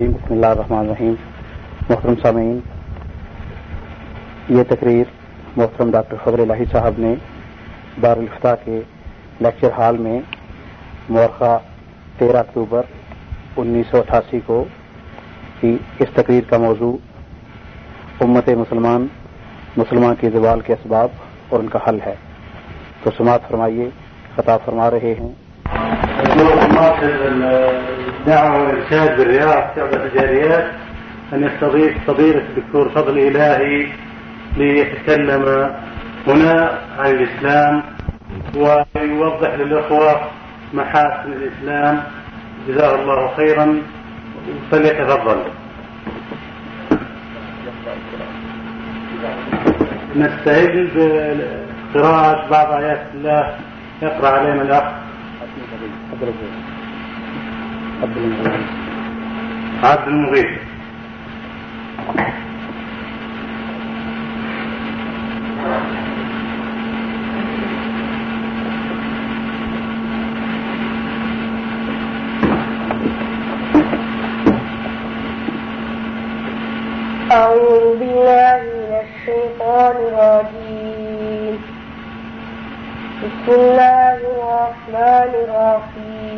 بسم اللہ الرحمن الرحیم. محترم سامعین، یہ تقریر محترم ڈاکٹر خبر الہی صاحب نے دارالفتہ کے لیکچر ہال میں مورخہ تیرہ اکتوبر انیس سو اٹھاسی کو کی اس تقریر کا موضوع امت مسلمان مسلمان کی زوال کے اسباب اور ان کا حل ہے۔ تو سماعت فرمائیے، خطاب فرما رہے ہیں۔ الدعوة والإرشاد بالرياض شعبة الجاريات، أن يستضيف فضيلة الدكتور فضل إلهي ليتكلم هنا عن الإسلام ويوضح للإخوة محاسن الإسلام. جزاه الله خيرا. فليتفضل. نستهل بقراءة بعض آيات الله. يقرأ علينا الأخ. عبد المغيث أعوذ بالله من الشيطان الرجيم. بسم الله الرحمن الرحيم.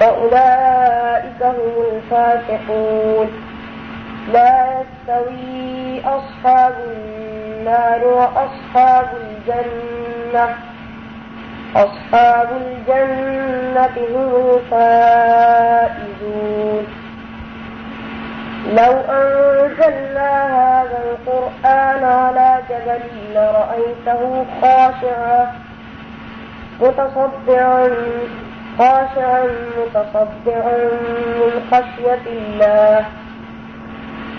فأولئك هم الفاتحون. لا يستوي أصحاب النار وأصحاب الجنة. أصحاب الجنة هم الفائزون. لو أنزلنا هذا القرآن على جبل لرأيته خاشعا متصدعا خاشعا متصدعا من خشية الله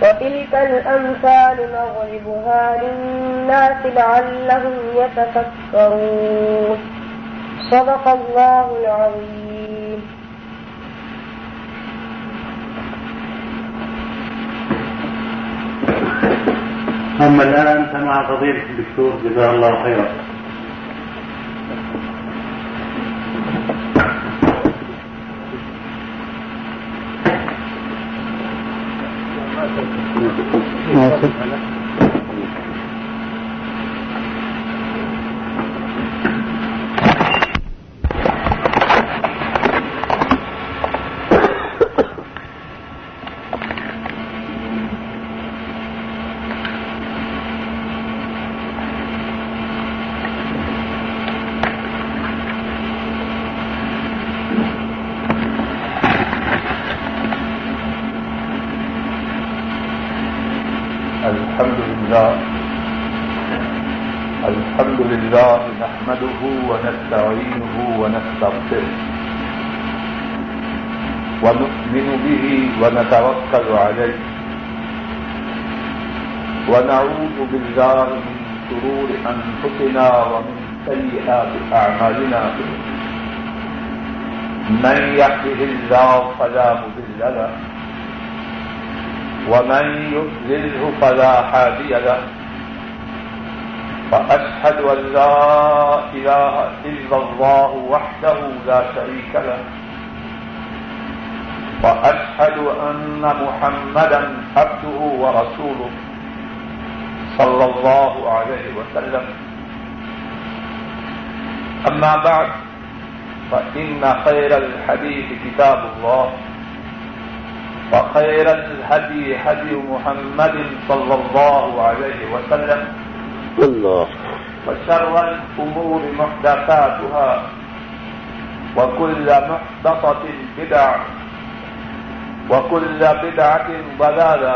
وتلك الأمثال نضربها للناس لعلهم يتفكرون صدق الله العظيم أما الآن فمع فضيلة الدكتور، جزاه الله خيرا. الحمد لله الحمد لله نحمده ونستعينه ونستغفره ونؤمن به ونتوكل عليه ونعوذ بالله من شرور أنفسنا ومن سيئات أعمالنا. من يهده الله فلا مضل له ومن يضلله فلا هادي له. فأشهد أن لا إله إلا الله وحده لا شريك له. وأشهد أن محمدا عبده ورسوله. صلى الله عليه وسلم. أما بعد فإن خير الحديث كتاب الله وخير الهدي هدي محمد صلى الله عليه وسلم. الله. وشر الأمور محدثاتها وكل محدثة بدعة وكل بدعة ضلالة.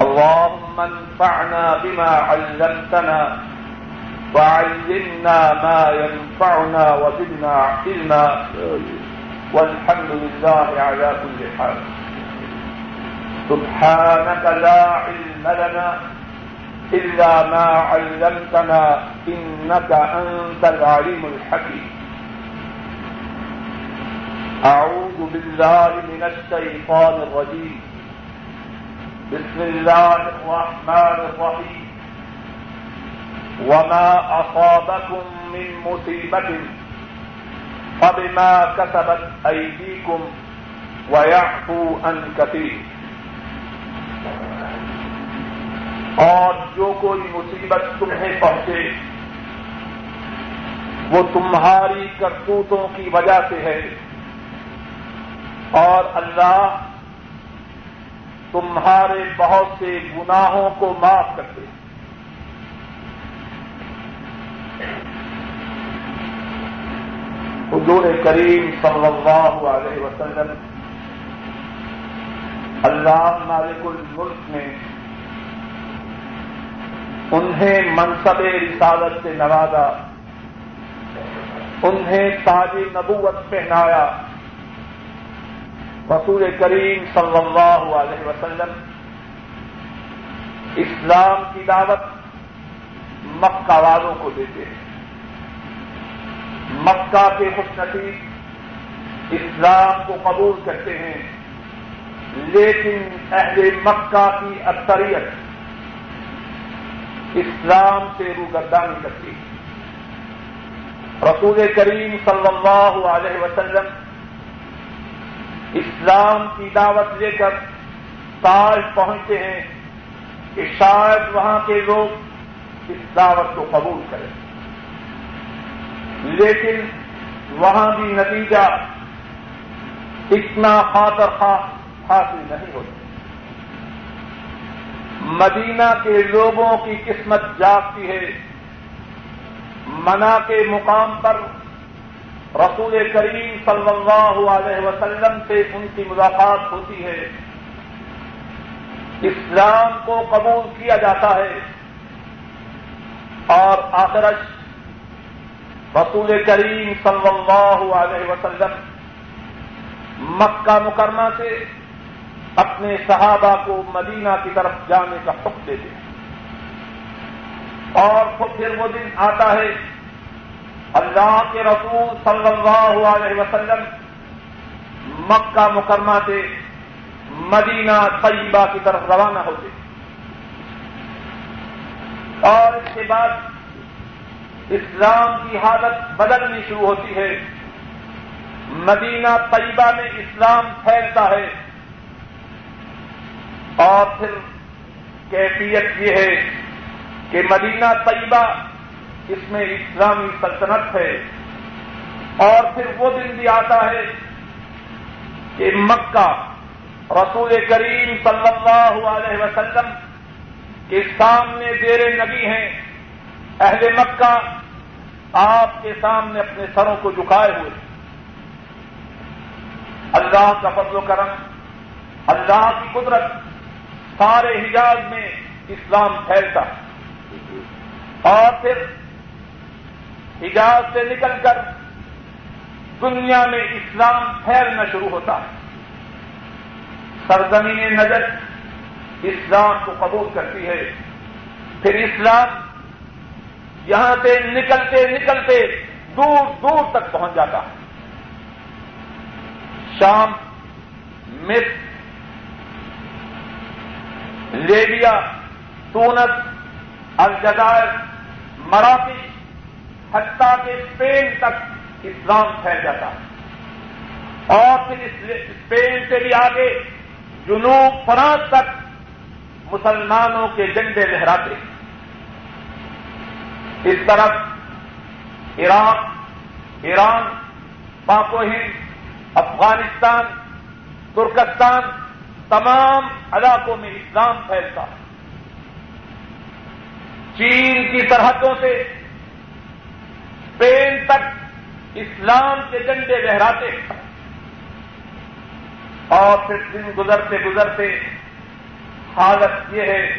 اللهم انفعنا بما علمتنا وعلمنا ما ينفعنا وزدنا علما. والحمد لله على كل حال. سبحانك لا علم لنا إلا ما علمتنا إنك أنت العليم الحكيم. أعوذ بالله من الشيطان الرجيم. بسم الله الرحمن الرحيم. وما أصابكم من مصيبة فبما كسبت أيديكم ويعفو عن كثير. اور جو کوئی مصیبت تمہیں پہنچے، وہ تمہاری کرتوتوں کی وجہ سے ہے۔ اور اللہ تمہارے بہت سے گناہوں کو معاف کرتے ہیں حضور کریم صلی اللہ علیہ وسلم اللہ مالک الملک نے انہیں منصب رسالت سے نوازا، انہیں تاج نبوت پہنایا۔ رسول کریم صلی اللہ علیہ وسلم اسلام کی دعوت مکہ والوں کو دیتے ہیں۔ مکہ کے خوش نصیب اسلام کو قبول کرتے ہیں، لیکن اہل مکہ کی اکثریت اسلام سے روگردانی کرتی ہے۔ رسول کریم صلی اللہ علیہ وسلم اسلام کی دعوت لے کر تاج پہنچتے ہیں کہ شاید وہاں کے لوگ اس دعوت کو قبول کریں۔ لیکن وہاں بھی نتیجہ اتنا خاطر خواہ حاصل نہیں ہوتا۔ مدینہ کے لوگوں کی قسمت جاگتی ہے۔ منا کے مقام پر رسول کریم صلی اللہ علیہ وسلم سے ان کی ملاقات ہوتی ہے۔ اسلام کو قبول کیا جاتا ہے۔ اور آخرش رسول کریم صلی اللہ علیہ وسلم مکہ مکرمہ سے اپنے صحابہ کو مدینہ کی طرف جانے کا حکم دیتے ہیں۔ اور پھر وہ دن آتا ہے اللہ کے رسول صلی اللہ علیہ وسلم مکہ مکرمہ سے مدینہ طیبہ کی طرف روانہ ہوتے اور اس کے بعد اسلام کی حالت بدلنی شروع ہوتی ہے مدینہ طیبہ میں اسلام پھیلتا ہے اور پھر کیفیت یہ ہے کہ مدینہ طیبہ اس میں اسلامی سلطنت ہے۔ اور پھر وہ دن بھی آتا ہے کہ مکہ رسول کریم صلی اللہ علیہ وسلم کے سامنے دیر نبی ہیں۔ اہل مکہ آپ کے سامنے اپنے سروں کو جھکائے ہوئے۔ اللہ کا فضل و کرم، اللہ کی قدرت سارے حجاز میں اسلام پھیلتا۔ اور پھر حجاز سے نکل کر دنیا میں اسلام پھیلنا شروع ہوتا ہے۔ سرزمین نظر اسلام کو قبول کرتی ہے۔ پھر اسلام یہاں سے نکلتے نکلتے دور دور تک پہنچ جاتا ہے۔ شام، مصر، لیبیا، تونس، الجزائر، مراکش حتیٰ کے اسپین تک اسلام پھیل جاتا۔ اور پھر اسپین سے بھی آگے جنوب فرانس تک مسلمانوں کے جنڈے لہراتے۔ اس طرف عراق، ایران، پاک و ہند، افغانستان، ترکستان تمام علاقوں میں اسلام پھیلتا۔ چین کی سرحدوں سے اسپین تک اسلام کے جنڈے لہراتے اور پھر دن گزرتے گزرتے حالت یہ ہے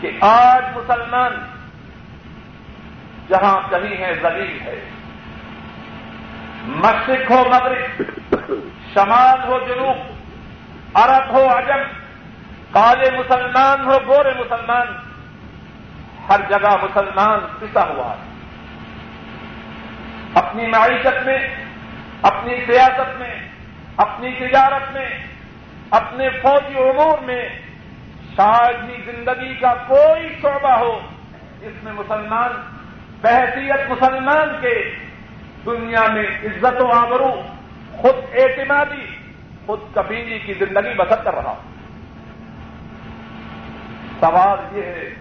کہ آج مسلمان جہاں کہیں ہے زلیل ہے۔ مشرق ہو مغرب، شمال ہو جنوب، عرب ہو عجم، کالے مسلمان ہو گورے مسلمان، ہر جگہ مسلمان پسا ہوا ہے۔ اپنی معیشت میں، اپنی سیاست میں، اپنی تجارت میں، اپنے فوجی امور میں شاید ہی زندگی کا کوئی شعبہ ہو جس میں مسلمان، بحثیت مسلمان کے دنیا میں عزت و آبرو، خود اعتمادی، خود کبیلی کی زندگی بسر کر رہا ہوں۔ سوال یہ ہے،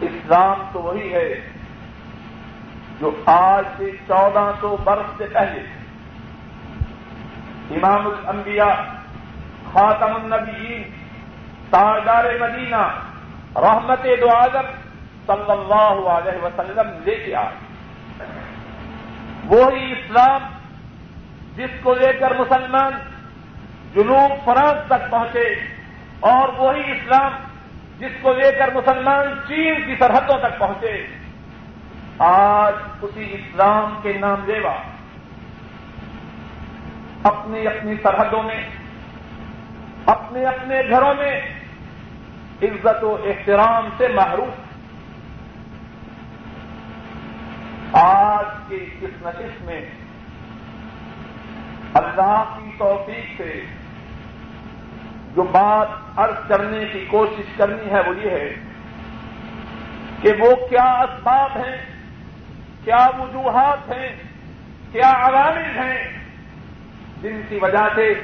اسلام تو وہی ہے جو آج سے چودہ سو برس سے پہلے امام الانبیاء، خاتم النبیین، تاجدار مدینہ، رحمت دو آزم صلی اللہ علیہ وسلم لے کے آئے۔ وہی اسلام جس کو لے کر مسلمان جنوب فرانس تک پہنچے، اور وہی اسلام جس کو لے کر مسلمان چین کی سرحدوں تک پہنچے۔ آج اسی اسلام کے نام لیوا اپنی اپنی سرحدوں میں، اپنے اپنے گھروں میں عزت و احترام سے محروم۔ آج کی اس نشست میں اللہ کی توفیق سے جو بات عرض کرنے کی کوشش کرنی ہے وہ یہ ہے کہ وہ کیا اسباب ہیں کیا وجوہات ہیں؟ کیا عوامل ہیں؟ جن کی وجہ سے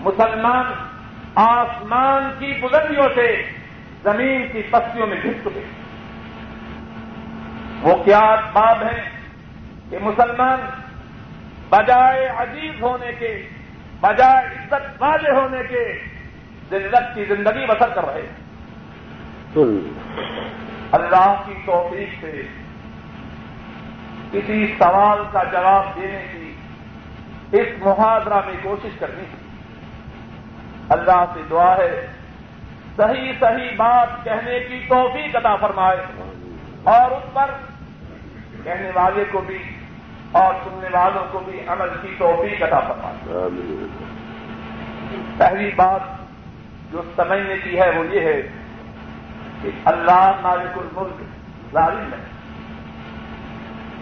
مسلمان آسمان کی بلندیوں سے زمین کی پستیوں میں گھس چکے۔ وہ کیا اسباب ہیں کہ مسلمان بجائے عزیز ہونے کے بجائے عزت والے ہونے کے ذلت کی زندگی بسر کر رہے ہیں؟ اللہ کی توفیق سے کسی سوال کا جواب دینے کی اس محاذرہ میں کوشش کرنی ہے۔ اللہ سے دعا ہے، صحیح صحیح بات کہنے کی توفیق عطا فرمائے۔ اور اس پر کہنے والے کو بھی اور سننے والوں کو بھی عمل کی توفیق عطا فرمائے۔ پہلی بات جو سمجھنے کی ہے وہ یہ ہے کہ اللہ مالک الملک ظالم ہے۔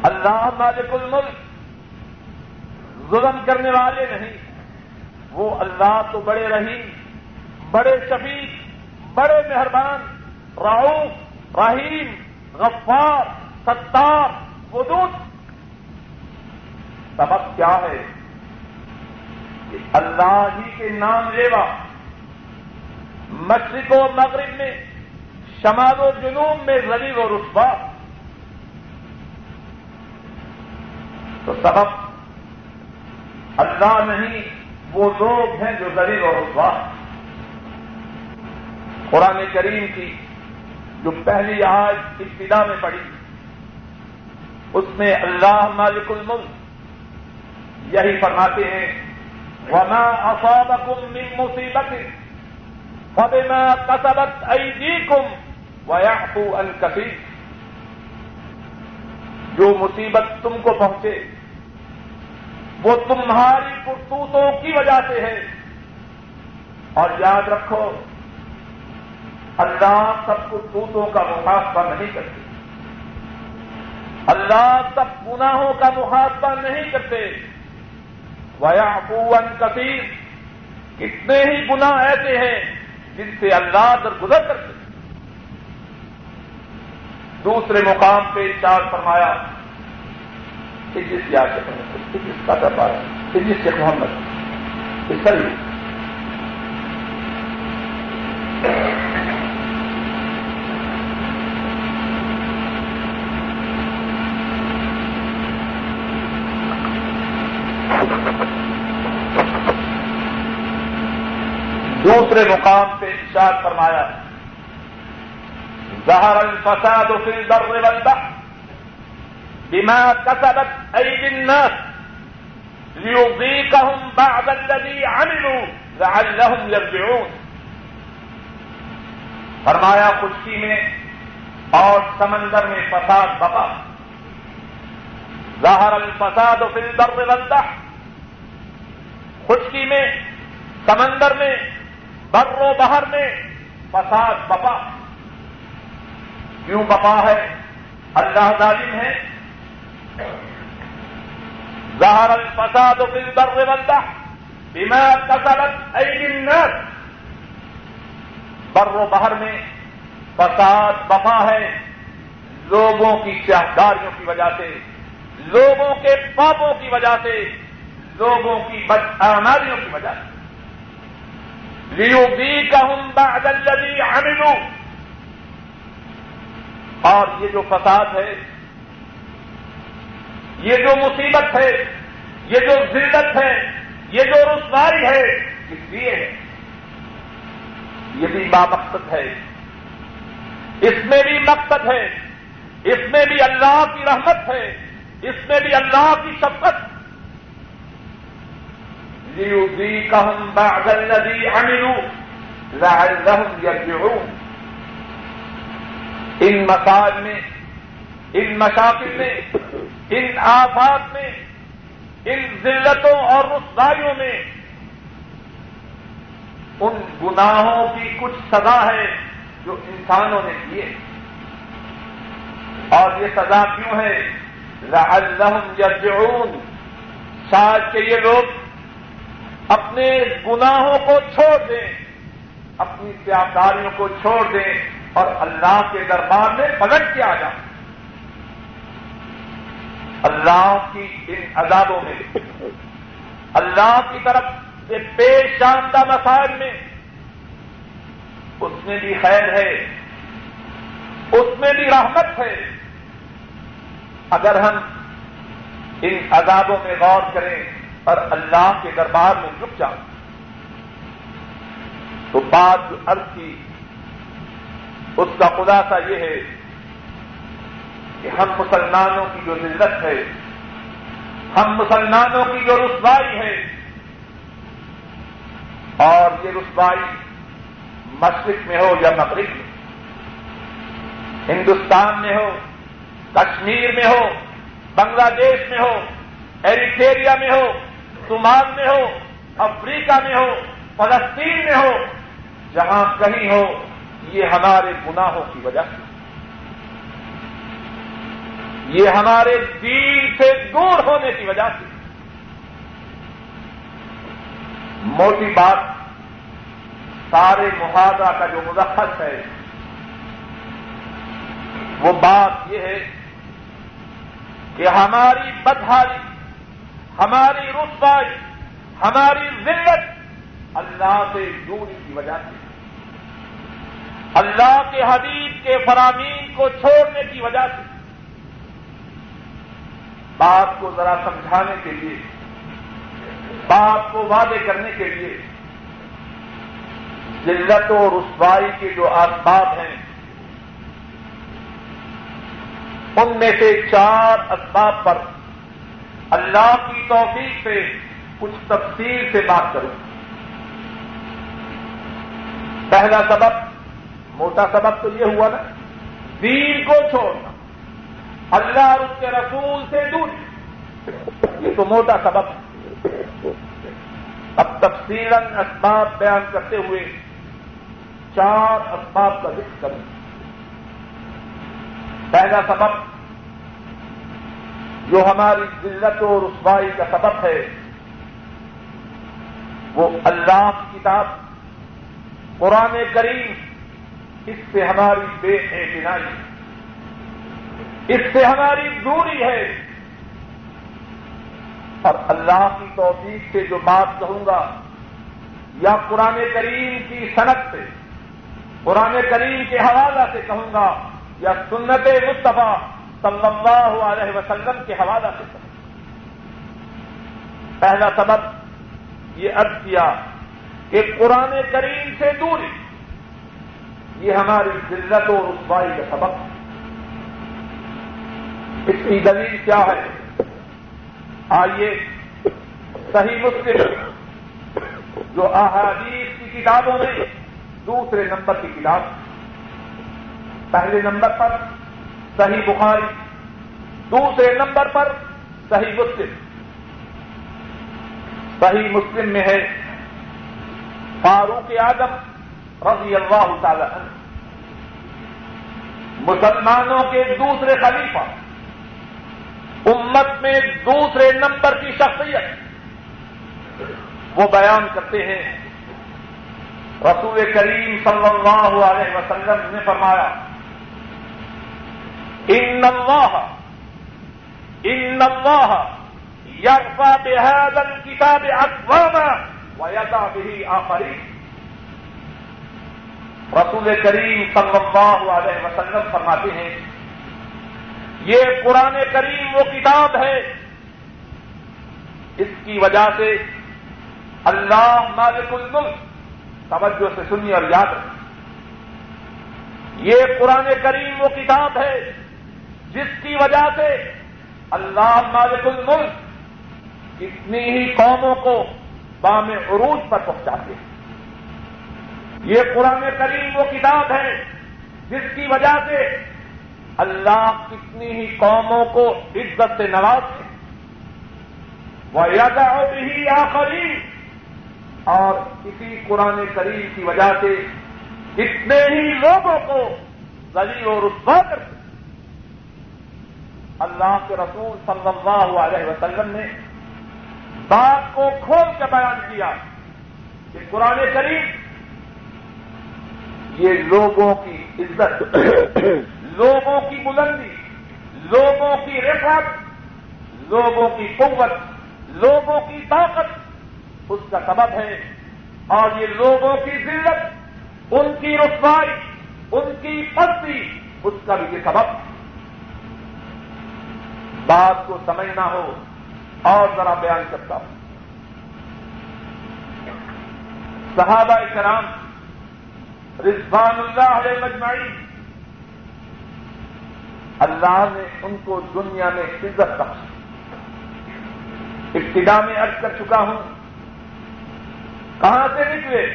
اللہ مالک الملک، ظلم کرنے والے نہیں۔ وہ اللہ تو بڑے رحیم، بڑے شفیق، بڑے مہربان راؤف رحیم، غفار، ستار، ودود۔ سبب کیا ہے؟ کہ اللہ ہی کے نام لیوا، مشرق و مغرب میں، شمال و جنوب میں غریب و رسوا۔ تو سبب اللہ نہیں، وہ لوگ ہیں جو غریب اور رسوا قرآن کریم کی جو پہلی آج ابتدا میں پڑی اس میں اللہ مالک الملک یہی فرماتے ہیں، وما اصابكم من مصیبت فبما كسبت ايديكم ويعفو عن كثير۔ جو مصیبت تم کو پہنچے وہ تمہاری کرتوتوں کی وجہ سے ہے۔ اور یاد رکھو، اللہ سب کرتوتوں کا محاسبہ نہیں کرتے۔ اللہ سب گناہوں کا محاسبہ نہیں کرتے۔ ویا ابوون کبیر کتنے ہی گناہ ایسے ہیں جن سے اللہ در گزر کرتے۔ دوسرے مقام پہ چار فرمایا جس یاد سے جس کا دربار جس شیخ محمد۔ اس طرح دوسرے مقام پہ ارشاد فرمایا، ظہر الفساد فی البر والبحر۔ بما كسبت ايدي الناس ليذيقهم بعد الذي عملوا لعلهم يرجعون. فرمایا، خشکی میں اور سمندر میں فساد بپا ظہر الفساد فی البر والبحر. خشکی میں، سمندر میں، بر و بہر میں فساد بپا کیوں بپا ہے؟ اللہ ظالم ہے۔ ظہر الفساد فی البر والبحر بما کسبت ایدی الناس. بر و بہر میں فساد بپا ہے لوگوں کی شاہداریوں کی وجہ سے، لوگوں کے پاپوں کی وجہ سے، لوگوں کی بدآماریوں کی وجہ سے۔ ليذيقهم بعد الذي عملوا۔ اور یہ جو فساد ہے یہ جو مصیبت ہے، یہ جو ذلت ہے، یہ جو رسوائی ہے، اس لیے ہے یہ بھی بامقصد ہے۔ اس میں بھی مقصد ہے، اس میں بھی اللہ کی رحمت ہے، اس میں بھی اللہ کی شفقت۔ ليذيقهم بعد الذي عملوا لعلهم يرجعون۔ ان مساج میں ان مشاکل میں، ان آفات میں، ان ذلتوں اور رسداریوں میں، ان گناہوں کی کچھ سزا ہے جو انسانوں نے دیے۔ اور یہ سزا کیوں ہے؟ لعلهم يرجعون شاید کہ یہ لوگ اپنے گناہوں کو چھوڑ دیں، اپنی سیاداریوں کو چھوڑ دیں اور اللہ کے دربار میں پلٹ کے آ جائیں اللہ کی ان عذابوں میں. اللہ کی طرف سے پیش شاندہ مسائل میں اس میں بھی خیر ہے، اس میں بھی رحمت ہے۔ اگر ہم ان عذابوں میں غور کریں اور اللہ کے دربار میں جھک جاؤں تو بات جو عرض کی، اس کا خلاصہ یہ ہے کہ ہم مسلمانوں کی جو ذلت ہے، ہم مسلمانوں کی جو رسوائی ہے، اور یہ رسوائی مشرق میں ہو یا مغرب میں، ہندوستان میں ہو، کشمیر میں ہو، بنگلہ دیش میں ہو، ایریٹیریا میں ہو، صومال میں ہو، افریقہ میں ہو، فلسطین میں ہو، جہاں کہیں ہو، یہ ہمارے گناہوں کی وجہ سے۔ یہ ہمارے دین سے دور ہونے کی وجہ سے۔ موٹی بات، سارے محاذہ کا جو مدخص ہے، وہ بات یہ ہے کہ ہماری بدہاری ہماری رسوائی ہماری ذلت اللہ سے دوری کی وجہ سے۔ اللہ کے حبیب کے فرامین کو چھوڑنے کی وجہ سے۔ بات کو ذرا سمجھانے کے لیے بات کو وعدے کرنے کے لیے۔ ذلت و رسوائی کے جو اسباب ہیں، ان میں سے چار اسباب پر اللہ کی توفیق سے کچھ تفصیل سے بات کروں۔ پہلا سبب، موٹا سبب تو یہ ہوا نا، دین کو چھوڑنا۔ اللہ اور اس کے رسول سے دور۔ یہ تو موٹا سبب ہے۔ اب تفصیل اسباب بیان کرتے ہوئے چار اسباب کا ذکر کروں پہلا سبب جو ہماری ذلت و رسوائی کا سبب ہے، وہ اللہ کی کتاب، قرآن کریم، اس سے ہماری بے اعتنائی۔ اس سے ہماری دوری ہے۔ اور اللہ کی توفیق سے جو بات کہوں گا، یا قرآن کریم کی صنعت سے، قرآن کریم کے حوالہ سے کہوں گا، یا سنت مصطفیٰ صلی اللہ علیہ وسلم کے حوالہ سے کہوں گا۔ پہلا سبب یہ عرض کیا کہ قرآن کریم سے دوری، یہ ہماری ذلت و رسوائی کا سبب ہے۔ اس کی دلیل کیا ہے؟ آئیے، صحیح مسلم جو احادیث کی کتابوں میں دوسرے نمبر کی کتاب، پہلے نمبر پر صحیح بخاری، دوسرے نمبر پر صحیح مسلم۔ صحیح مسلم میں ہے فاروق اعظم رضی اللہ تعالی عنہ۔ مسلمانوں کے دوسرے خلیفہ امت میں دوسرے نمبر کی شخصیت۔ وہ بیان کرتے ہیں۔ رسول کریم صلی اللہ علیہ وسلم نے فرمایا، ان اللہ ان اللہ یرفع بهذا الكتاب اقواما ويدع به آخرین۔ رسول کریم صلی اللہ علیہ وسلم فرماتے ہیں یہ قرآن کریم وہ کتاب ہے اس کی وجہ سے اللہ مالک الملک، توجہ سے سنی اور یاد رکھیں یہ قرآن کریم وہ کتاب ہے جس کی وجہ سے اللہ مالک الملک کتنی ہی قوموں کو بام عروج پر پہنچاتے ہیں۔ یہ قرآن کریم وہ کتاب ہے جس کی وجہ سے اللہ کتنی ہی قوموں کو عزت سے نوازتے وہ یادا بھی آخری اور اسی قرآن کریم کی وجہ سے کتنے ہی لوگوں کو ذلی و رسوا کرتے اللہ کے رسول صلی اللہ علیہ وسلم نے بات کو کھول کے بیان کیا کہ قرآن کریم یہ لوگوں کی عزت لوگوں کی بلندی، لوگوں کی رفت لوگوں کی قوت، لوگوں کی طاقت اس کا سبب ہے۔ اور یہ لوگوں کی ذلت، ان کی رسوائی، ان کی پستی، اس کا بھی یہ سبب۔ بات کو سمجھنا ہو اور ذرا بیان کرتا ہوں۔ صحابہ کرام رضوان اللہ علیہ مجمعی اللہ نے ان کو دنیا میں عزت بخشی۔ ابتدا میں ارد کر چکا ہوں۔ کہاں سے نکلے؟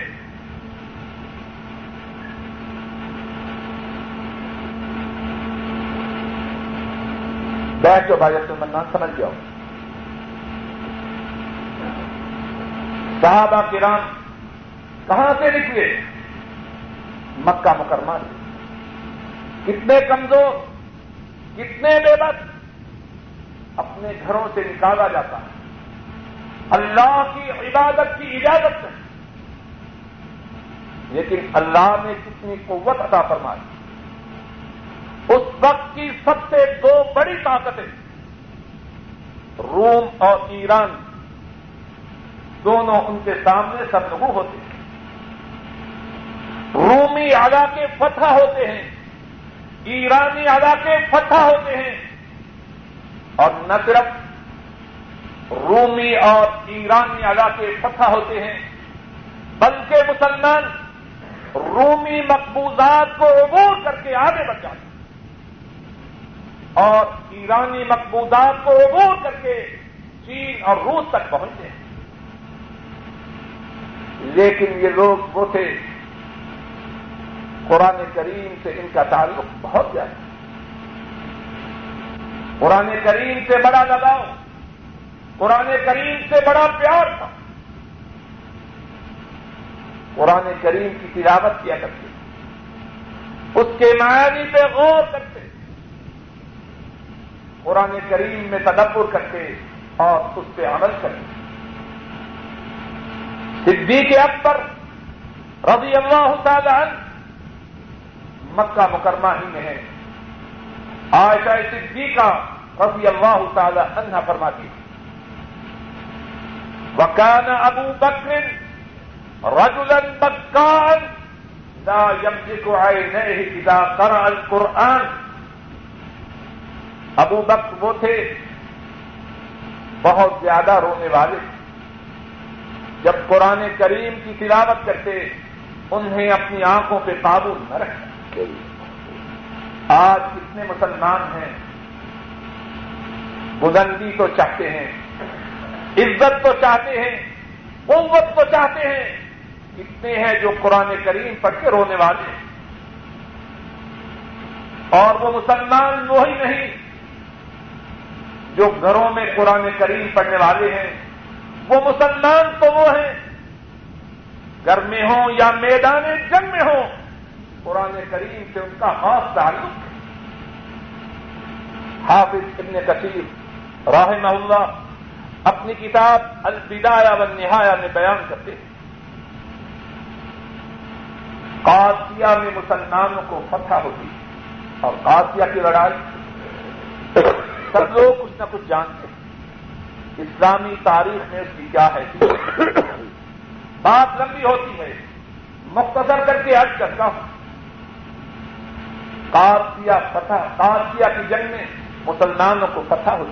بیٹھ جو بھائی سے مننا سمجھ جاؤ۔ صحابہ کرام کہاں سے نکلے؟ مکہ مکرمہ کتنے کمزور۔ کتنے بے بس اپنے گھروں سے نکالا جاتا ہے۔ اللہ کی عبادت کی اجازت نہیں لیکن اللہ نے کتنی قوت عطا فرمائی۔ اس وقت کی سب سے دو بڑی طاقتیں، روم اور ایران، دونوں ان کے سامنے سب ہوتے ہیں۔ رومی علاقے فتح ہوتے ہیں۔ ایرانی علاقے فتح ہوتے ہیں۔ اور نہ صرف رومی اور ایرانی علاقے فتح ہوتے ہیں، بلکہ مسلمان رومی مقبوضات کو عبور کر کے آگے بڑھ جاتے ہیں۔ اور ایرانی مقبوضات کو عبور کر کے چین اور روس تک پہنچتے ہیں۔ لیکن یہ لوگ وہ تھے قرآن کریم سے ان کا تعلق بہت زیادہ قرآن کریم سے بڑا لگاؤ، قرآن کریم سے بڑا پیار تھا۔ قرآن کریم کی تلاوت کیا کرتے اس کے معانی پہ غور کرتے قرآن کریم میں تدبر کرتے اور اس پہ عمل کرتے صدیق اکبر رضی اللہ تعالی عنہ مکہ مکرمہ ہی میں ہے۔ عائشہ صدیقہ رضی اللہ تعالی عنہ فرماتی وکان ابو بکر رجلا بکان لا يملك عينيه اذا قرأ القرآن۔ ابو بکر وہ تھے بہت زیادہ رونے والے۔ جب قرآن کریم کی تلاوت کرتے، انہیں اپنی آنکھوں پہ قابو نہ رکھا آج کتنے مسلمان ہیں؟ بلندی تو چاہتے ہیں، عزت تو چاہتے ہیں، قوت تو چاہتے ہیں، کتنے ہیں جو قرآن کریم پڑھ کے رونے والے ہیں؟ اور وہ مسلمان وہی نہیں جو گھروں میں قرآن کریم پڑھنے والے ہیں۔ وہ مسلمان تو وہ ہیں۔ گھر میں ہوں یا میدان جنگ میں ہوں قرآن کریم سے ان کا خاص تعلق ہے۔ حافظ ابن کثیر رحمہ اللہ اپنی کتاب البدایا و نہایا میں بیان کرتے ہیں۔ قاسیہ میں مسلمانوں کو فتح ہوتی اور قاسیہ کی لڑائی سب لوگ کچھ نہ کچھ جانتے ہیں۔ اسلامی تاریخ میں اس کی کیا ہے؟ بات لمبی ہوتی ہے۔ مختصر کر کے عرض کرتا ہوں۔ کاسیا فتح کاسیا کی جنگ میں مسلمانوں کو فتح ہوئی۔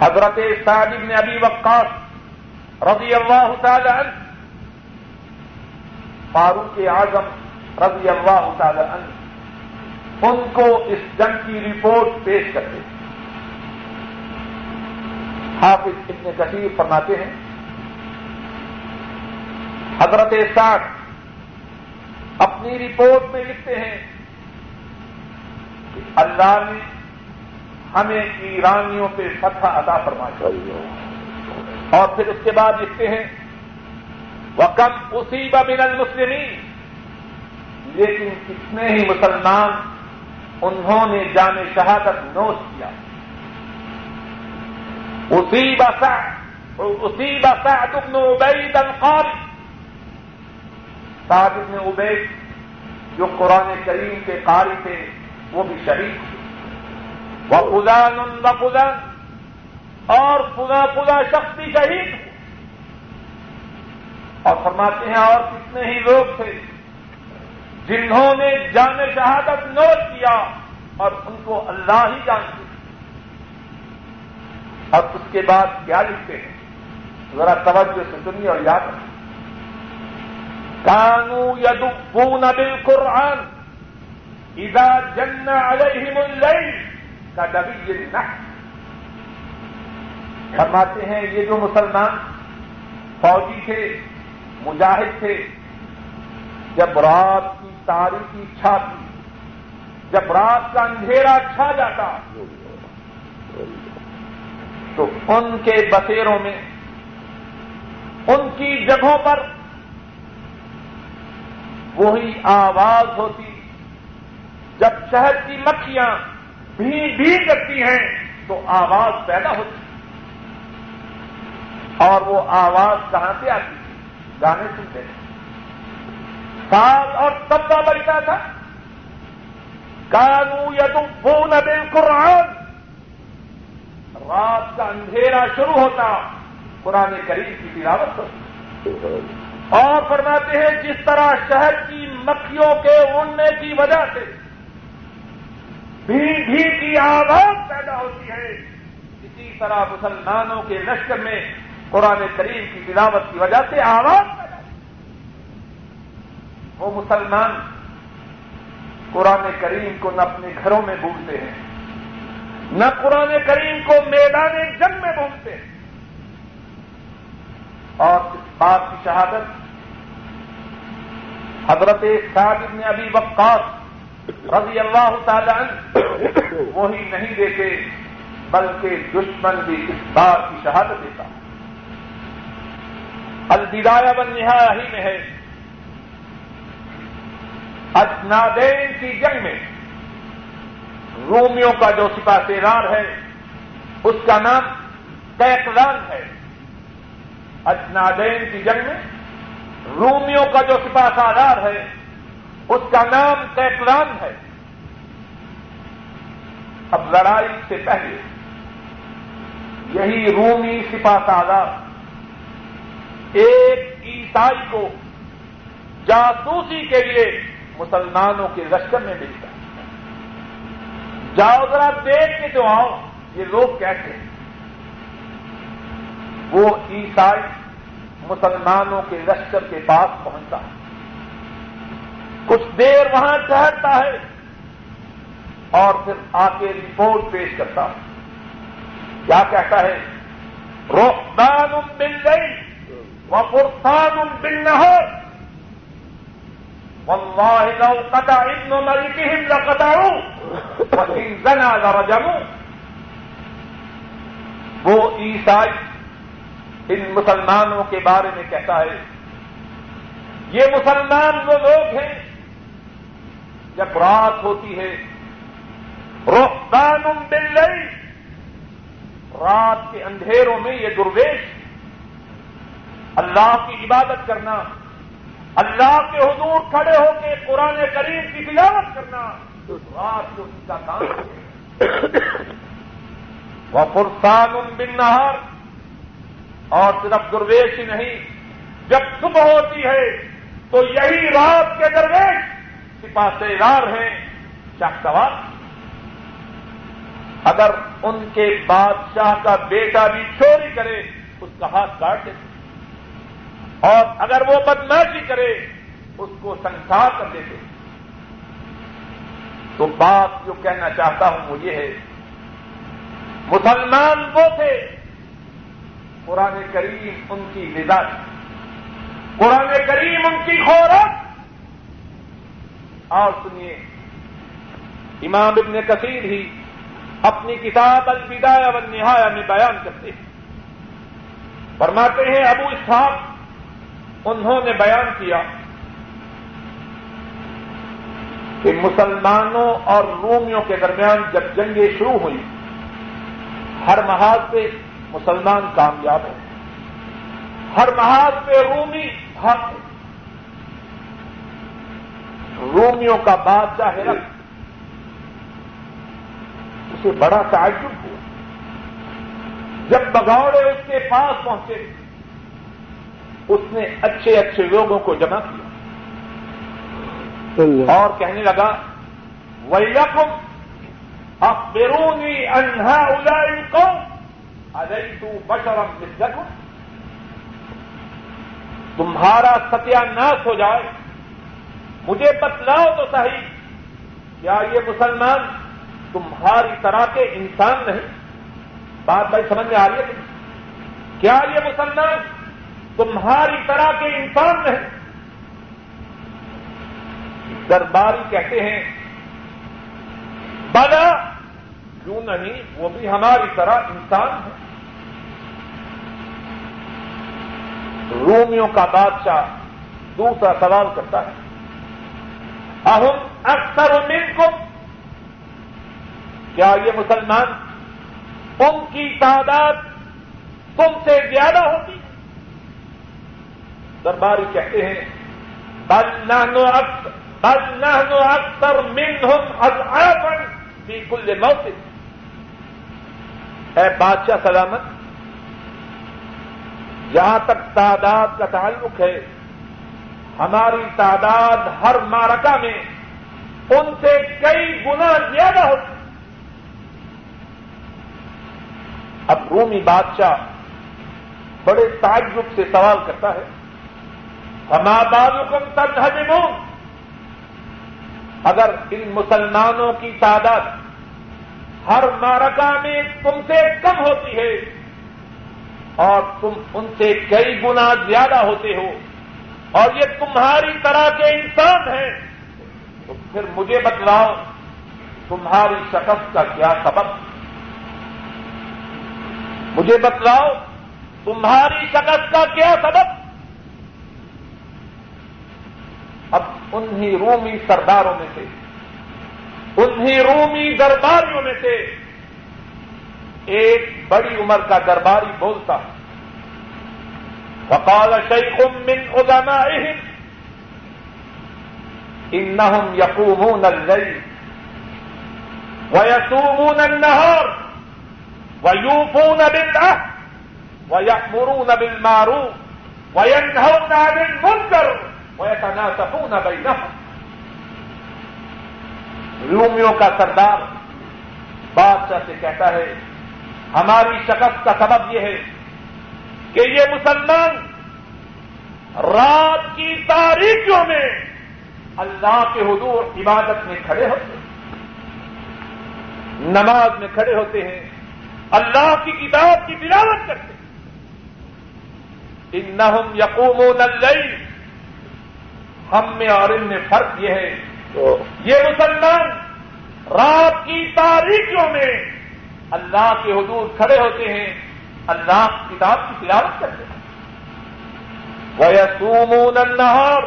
حضرت صاحب نے ابھی وقاص رضی اللہ تعالی عنہ، فاروق اعظم رضی اللہ تعالی عنہ، ان کو اس جنگ کی رپورٹ پیش کرتے ہیں۔ حافظ ابن کثیر فرماتے ہیں، حضرت ساٹھ اپنی رپورٹ میں لکھتے ہیں کہ اللہ نے ہمیں ایرانیوں پہ فتح ادا فرما اور پھر اس کے بعد لکھتے ہیں وہ کم اسی بن المسلمین لیکن کتنے ہی مسلمان انہوں نے جان شہادت نوش کیا۔ اسی بسا اسی بسا ابن عبید القاری سعد ابن عبید، جو قرآن کریم کے قاری تھے، وہ بھی شہید تھے۔ وہ خدان و اور خدا خدا شخص بھی شہید اور فرماتے ہیں، اور کتنے ہی لوگ تھے جنہوں نے جان شہادت نوٹ کیا، اور ان کو اللہ ہی جانتے اور اس کے بعد کیا لکھتے ہیں؟ ذرا توجہ سے سنیے اور یاد رکھیں کانو یدون بالقرآن. اذا جن علیہم اللیل کا ڈبی یہ فرماتے ہیں، یہ جو مسلمان فوجی تھے، مجاہد تھے، جب رات کی تاریخی چھاتی، جب رات کا اندھیرا چھا جاتا، تو ان کے بسیروں میں، ان کی جگہوں پر وہی آواز ہوتی۔ جب شہد کی مکھیاں بھی بھی کرتی ہیں، تو آواز پیدا ہوتی۔ اور وہ آواز کہاں سے آتی؟ گانے سنتے۔ ہیں سال اور تبدہ بنتا تھا۔ کانو یا تم فون قرآن رات کا اندھیرا شروع ہوتا۔ قرآن کریم کی تلاوت ہوتی۔ اور فرماتے ہیں جس طرح شہر کی مکھیوں کے اڑنے کی وجہ سے بھی بھی کی آواز پیدا ہوتی ہے، اسی طرح مسلمانوں کے لشکر میں قرآن کریم کی تلاوت کی وجہ سے آواز پیدا وہ مسلمان قرآن کریم کو نہ اپنے گھروں میں بھولتے ہیں، نہ قرآن کریم کو میدان جنگ میں بھولتے ہیں۔ اور اس بات کی شہادت حضرت صاحب نے ابھی وقاص رضی اللہ تعالی عنہ وہی نہیں دیتے، بلکہ دشمن بھی اس بات کی شہادت دیتا۔ الدایا بن نہایا ہی میں ہے۔ اجنادین کی جنگ میں رومیوں کا جو سپا سیرار ہے، اس کا نام قیقلان ہے۔ اجنادین کی جنگ میں رومیوں کا جو سپاہ سالار ہے، اس کا نام کیکلان ہے۔ اب لڑائی سے پہلے یہی رومی سپاہ سالار ایک عیسائی کو جاسوسی کے لیے مسلمانوں کے لشکر میں بھیجتا جاؤ ذرا دیکھ کے جو آؤ، یہ لوگ کہتے ہیں؟ وہ عیسائی مسلمانوں کے لشکر کے پاس پہنچتا ہے۔ کچھ دیر وہاں ٹہرتا ہے اور پھر آ کے رپورٹ پیش کرتا ہے۔ کیا کہتا ہے؟ روحدان بل گئی وہ فرسان بل نہ ہو والله لو قطع ابن ملكهم لقطعوا وإن زنا لرجموا۔ وہ عیسائی ان مسلمانوں کے بارے میں کہتا ہے۔ یہ مسلمان وہ لوگ ہیں جب رات ہوتی ہے۔ روحدان بل رات کے اندھیروں میں یہ درویش۔ اللہ کی عبادت کرنا۔ اللہ کے حضور کھڑے ہو کے قرآن کریم کی تلاوت کرنا۔ تو رات کو ان کا کام وہ فرسان بن نہار اور صرف درویش ہی نہیں جب صبح ہوتی ہے۔ تو یہی رات کے درویش سپاہ رار ہیں شاخ سوال اگر ان کے بادشاہ کا بیٹا بھی چوری کرے، اس کا ہاتھ کاٹ دیتے اور اگر وہ بدماشی کرے، اس کو سنسار کر دیتے تو بات جو کہنا چاہتا ہوں وہ یہ ہے، مسلمان وہ تھے قرآن کریم ان کی غذا قرآن کریم ان کی خوراک۔ اور سنیے، امام ابن کثیر ہی اپنی کتاب الوداع و نہایا میں بیان کرتے ہیں۔ فرماتے ہیں، ابو اسحاق، انہوں نے بیان کیا کہ مسلمانوں اور رومیوں کے درمیان جب جنگیں شروع ہوئی ہر محاذ پہ مسلمان کامیاب ہیں۔ ہر محاذ پہ رومی حق رومیوں کا بادشاہ ہے اسے بڑا تعجب ہوا۔ جب بگاڑے اس کے پاس پہنچے اس نے اچھے اچھے لوگوں کو جمع کیا۔ اور کہنے لگا ویکم اخبرونی انہا الائی کو ادئی تو بشرم تمہارا ستیہ ناش ہو جائے۔ مجھے بتلاؤ تو صحیح۔ کیا یہ مسلمان تمہاری طرح کے انسان نہیں؟ بات بھائی سمجھ میں آ رہی ہے کیا یہ مسلمان تمہاری طرح کے انسان نہیں؟ درباری کہتے ہیں، بلا کیوں نہیں، وہ بھی ہماری طرح انسان ہے۔ رومیوں کا بادشاہ دوسرا سوال کرتا ہے۔ اہم اکثر کو کیا یہ مسلمان ان کی تعداد تم سے زیادہ ہوتی درباری کہتے ہیں، بل نحنو اکثر، بل نحنو اکثر منہم اضعافا فی کل موت۔ اے بادشاہ سلامت جہاں تک تعداد کا تعلق ہے، ہماری تعداد ہر مارکا میں ان سے کئی گنا زیادہ ہوتی اب رومی بادشاہ بڑے تعجب سے سوال کرتا ہے ہما بالکم تجہجمون اگر ان مسلمانوں کی تعداد ہر مارکا میں تم سے کم ہوتی ہے اور تم ان سے کئی گنا زیادہ ہوتے ہو اور یہ تمہاری طرح کے انسان ہیں، تو پھر مجھے بتلاؤ، تمہاری شکست کا کیا سبب؟ مجھے بتلاؤ، تمہاری شکست کا کیا سبب؟ اب انہی رومی سرداروں میں سے، انہی رومی درباریوں میں سے ایک بڑی عمر کا درباری بولتا وقال شيخ من علمائهم إنهم يقومون الليل ويصومون النهار ويوفون بالعهد ويأمرون بالمعروف وينهون عن المنكر ويتناسفون بينهم رومیوں کا سردار بادشاہ سے کہتا ہے ہماری شکست کا سبب یہ ہے کہ یہ مسلمان رات کی تاریخیوں میں اللہ کے حضور عبادت میں کھڑے ہوتے ہیں نماز میں کھڑے ہوتے ہیں اللہ کی کتاب کی تلاوت کرتے ہیں۔ ان نہم یقوم و ہم میں اور ان میں فرق یہ ہے۔ یہ مسلمان رات کی تاریخیوں میں اللہ کے حضور کھڑے ہوتے ہیں، اللہ کتاب کی تلاوت کرتے ہیں۔ وہ یسومون النہار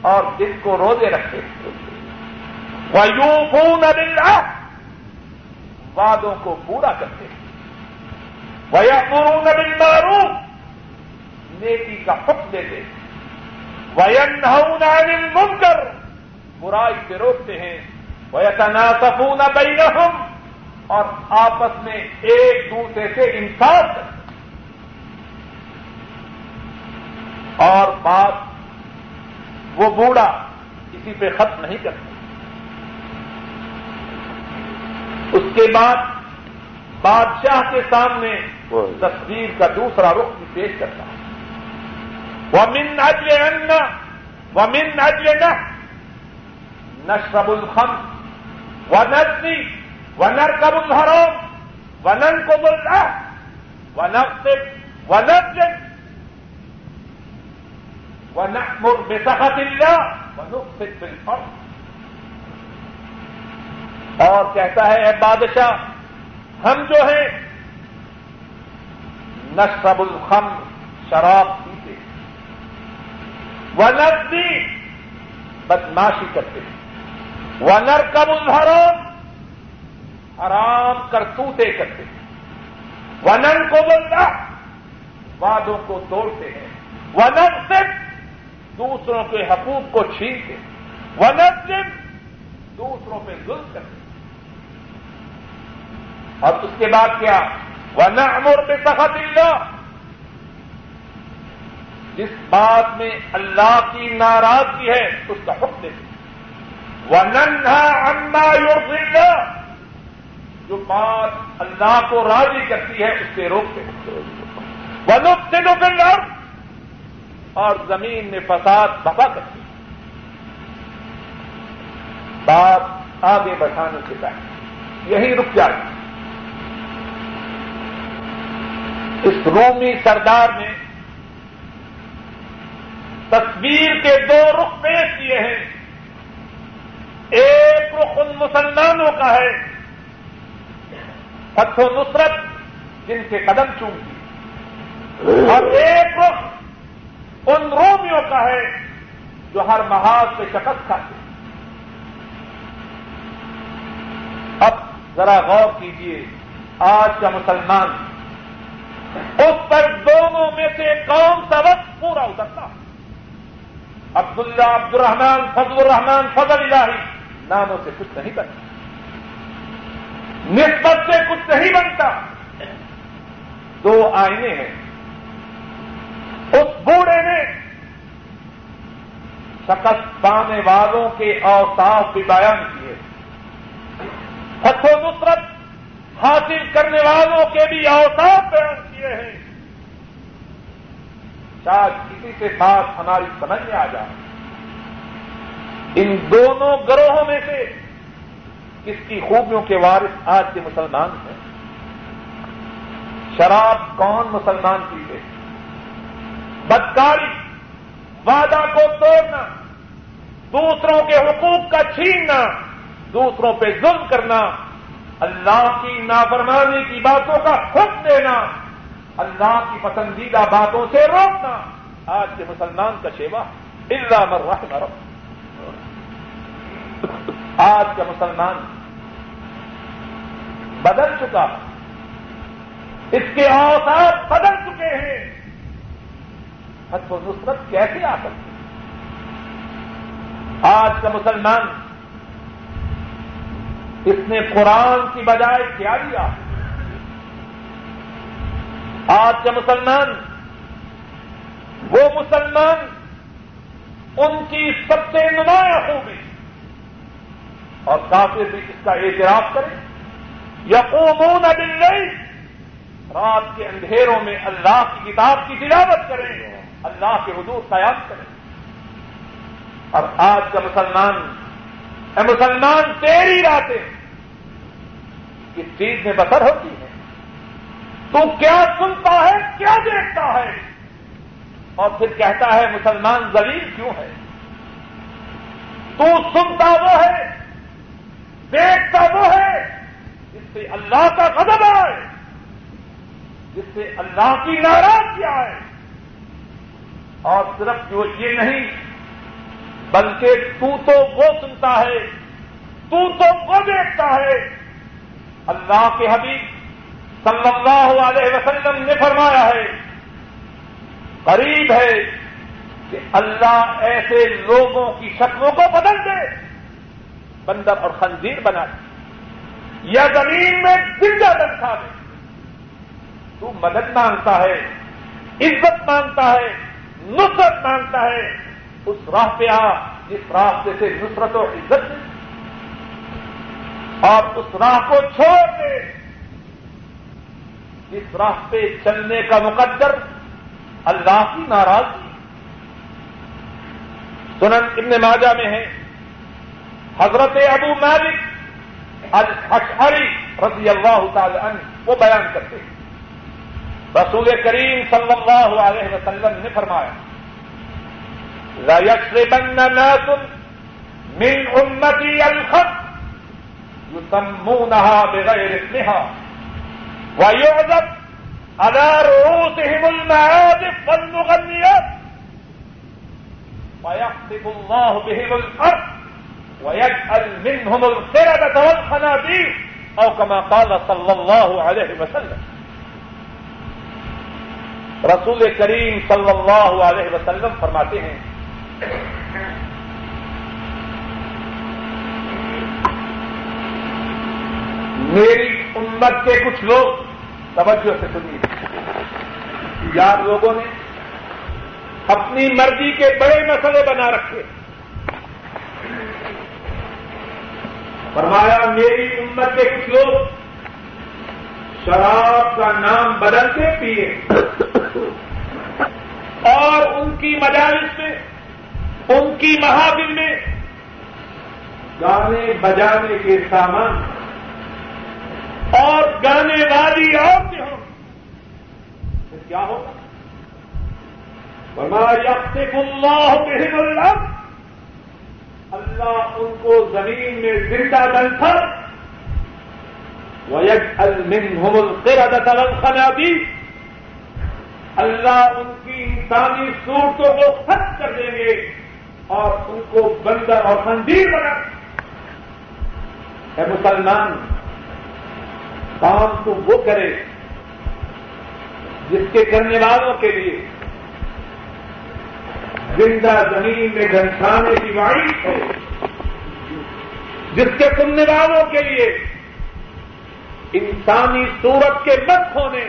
اور دل کو روزے رکھتے ہیں۔ وہ یوں وعدوں کو پورا کرتے ہیں۔ وہ یقون بالمعروف، نیکی کا حکم دیتے ہیں۔ وینہون عن المنکر، برائی سے روکتے ہیں۔ ویتناسفون بینہم اور آپس میں ایک دوسرے سے انصاف کرتے اور بات وہ بوڑھا کسی پہ ختم نہیں کرتے اس کے بعد بادشاہ کے سامنے تصویر کا دوسرا رخ بھی پیش کرتا ہے ومن اجل ان ومن اجل نہ نشرب الخم و نزنی و نرکب الحرام و نن کو بلتا و نقصب و نجن و نحمر بسخط اللہ و بالفرد اور کہتا ہے، اے بادشاہ، ہم جو ہیں، نشرب الخم شراب پیتے وہ نزدی بدماشی کرتے ہیں۔ وہ نر کب حرام کرتوتے کرتے ہیں۔ وہ نن کو بولتا وادوں کو توڑتے ہیں۔ وہ نر صرف دوسروں کے حقوق کو چھینتے وہ نر صرف دوسروں پہ ظلم کرتے اور اس کے بعد کیا؟ وہ امور پہ سخت اللہ جس بات میں اللہ کی ناراضگی ہے، اس کا حکم دیتے وہ ننھا انا یور جو بات اللہ کو راضی کرتی ہے اس سے روکتے وہ نقطے نقل اور زمین میں فساد بپا کرتی بات آگے بڑھانے سے پہلے۔ یہی رک جائے۔ اس رومی سردار نے تصویر کے دو رخ پیش کیے ہیں۔ ایک رخ ان مسلمانوں کا ہے۔ و نصرت جن کے قدم چومتی۔ اور ایک رخ ان رومیوں کا ہے جو ہر محاذ سے شکست کھاتے اب ذرا غور کیجیے آج کا مسلمان، اس پر دونوں میں سے کون سا وقت پورا اترتا؟ عبداللہ عبد الرحمان فضل الرحمان فضل الہی، ناموں سے کچھ نہیں بنتا نسبت سے کچھ نہیں بنتا۔ دو آئینے ہیں۔ اس بوڑھے نے شکست پانے والوں کے اوساف بھی بیان کیے۔ و نصرت حاصل کرنے والوں کے بھی اوساف بیان کیے ہیں۔ شاید کسی سے بات ہماری سمجھ میں آ جائے۔ ان دونوں گروہوں میں سے کس کی خوبیوں کے وارث آج کے مسلمان ہیں؟ شراب کون مسلمان پیتے بدکاری، وعدہ کو توڑنا، دوسروں کے حقوق کا چھیننا، دوسروں پہ ظلم کرنا، اللہ کی نافرمانی کی باتوں کا حکم دینا، اللہ کی پسندیدہ باتوں سے روکنا۔ آج کے مسلمان کا شیوا اللہ مر رحم آج کا مسلمان بدل چکا اس کے اوساف بدل چکے ہیں۔ فتح و نصرت کیسے آ سکتی آج کا مسلمان اس نے قرآن کی بجائے کیا دیا آج کا مسلمان وہ مسلمان ان کی سب سے نمایاں خوبی اور کافی بھی اس کا اعتراف کریں۔ یقومون باللیل۔ رات کے اندھیروں میں اللہ کی کتاب کی تلاوت کریں۔ اللہ کے حدود قیام کریں۔ اور آج کا مسلمان، اے مسلمان، تیری راتیں کس چیز میں بسر ہوتی ہے تو کیا سنتا ہے، کیا دیکھتا ہے؟ اور پھر کہتا ہے، مسلمان زلیل کیوں ہے؟ تو سنتا وہ ہے دیکھتا وہ ہے جس سے اللہ کا قدم آئے، جس سے اللہ کی ناراضگی آئے۔ اور صرف جو یہ نہیں، بلکہ تو تو وہ سنتا ہے، تو تو وہ دیکھتا ہے۔ اللہ کے حبیب صلی اللہ علیہ وسلم نے فرمایا ہے، قریب ہے کہ اللہ ایسے لوگوں کی شکلوں کو بدل دے۔ بندر اور خنزیر بنا دے یا زمین میں زندہ رکھا دے تو مدد مانگتا ہے، عزت مانگتا ہے، نصرت مانگتا ہے۔ اس راہ پہ آ، جس راستے سے نصرت و عزت۔ اور اس راہ کو چھوڑ دے۔ جس راہ پہ چلنے کا مقدر اللہ کی ناراضگی۔ سنن ابن ماجہ میں ہے۔ حضرت ابو مالک الحشعری رضی اللہ تعالی عنہ وہ بیان کرتے ہیں۔ رسول کریم صلی اللہ علیہ وسلم نے فرمایا، لا يشربن ناس من امتی الخط يسمونها بغير اسمها ويعذب على رؤوسهم المعازف والمغنيات فيخطف الله بهم الارض منهم القردة والخنازير او كما قال صلى الله عليه وسلم رسول کریم صلی اللہ علیہ وسلم فرماتے ہیں، میری امت کے کچھ لوگ توجہ سے سنیے۔ یار لوگوں نے اپنی مرضی کے بڑے مسئلے بنا رکھے۔ ہیں فرمایا، میری امت کے کچھ لوگ شراب کا نام بدل کے پیے اور ان کی مجالس میں، ان کی محافل میں گانے بجانے کے سامان اور گانے والی عورتیں ہوں۔ پھر کیا ہوگا؟ فرمایا صف اللہ بہن اللہ اللہ ان کو زمین میں زندہ دن تھا۔ وَيَجْعَلْ مِنْهُمُ الْقِرَدَةَ اللہ ان کی انسانی صورتوں کو ختم کر دیں گے اور ان کو بندر اور خنزیر بنا۔ اے مسلمان کام تو وہ کرے جس کے کرنے والوں کے لیے زندہ زمین میں گھنسانے کی وائٹ ہے جس کے سننے والوں کے لیے انسانی صورت کے مت ہونے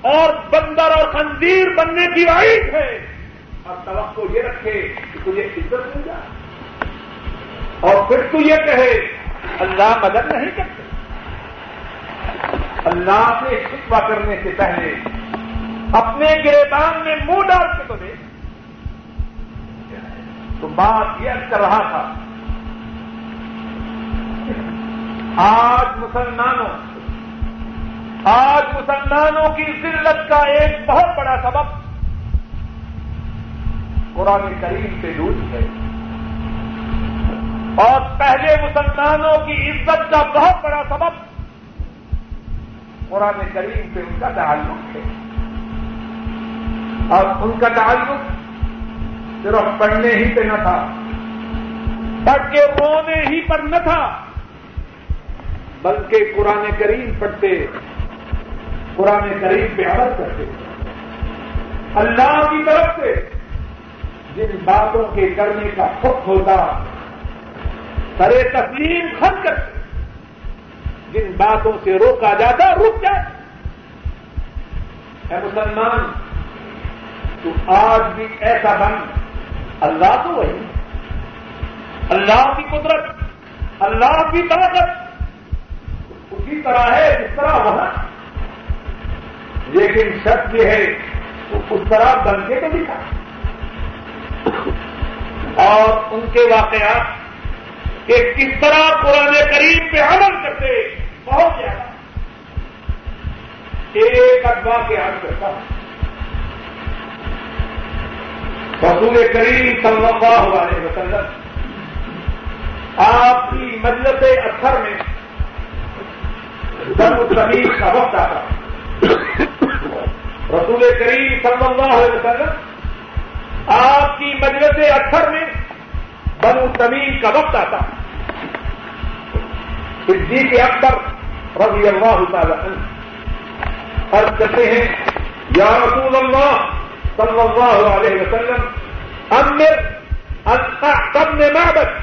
اور بندر اور خنزیر بننے کی وائٹ ہے۔ اور توقع یہ رکھے کہ تجھے عزت مل جائے۔ اور پھر تو یہ کہے، اللہ مدد نہیں کرتے۔ اللہ سے شکوا کرنے سے پہلے اپنے گریبان میں منہ ڈال کے تو دے تو بات یہ کر رہا تھا۔ آج مسلمانوں آج مسلمانوں کی ذلت کا ایک بہت بڑا سبب قرآن کریم سے دور ہے۔ اور پہلے مسلمانوں کی عزت کا بہت بڑا سبب قرآن کریم سے ان کا تعلق ہے۔ اور ان کا تعلق صرف پڑھنے ہی پہ نہ تھا پڑھ کے رونے ہی پر نہ تھا۔ بلکہ قرآن کریم پڑھتے، قرآن کریم پہ عمل کرتے، اللہ کی طرف سے جن باتوں کے کرنے کا حق ہوتا سرے تسلیم خط کر جن باتوں سے روکا جاتا، رک جائے۔ اے مسلمان، تو آج بھی ایسا بن اللہ تو وہی اللہ کی قدرت، اللہ کی طاقت۔ اسی طرح ہے جس طرح وہاں۔ لیکن شرط یہ ہے تو اس طرح بن کے تو دکھا۔ اور ان کے واقعات کہ کس طرح قرآن کریم پہ عمل کرتے، بہت زیادہ۔ ایک ادبا کے حل کرتا ہوں رسول کریم صلی اللہ علیہ وسلم، آپ کی مجلس اثر میں زمین کا وقت آتا رسول کریم صلی اللہ علیہ وسلم، آپ کی مجلس اثر میں بنو زمین کا وقت آتا صدیق کے اکبر رضی اللہ تعالی عنہ عرض کرتے ہیں، یا رسول اللہ صلی اللہ علیہ وسلم امر ابن معبد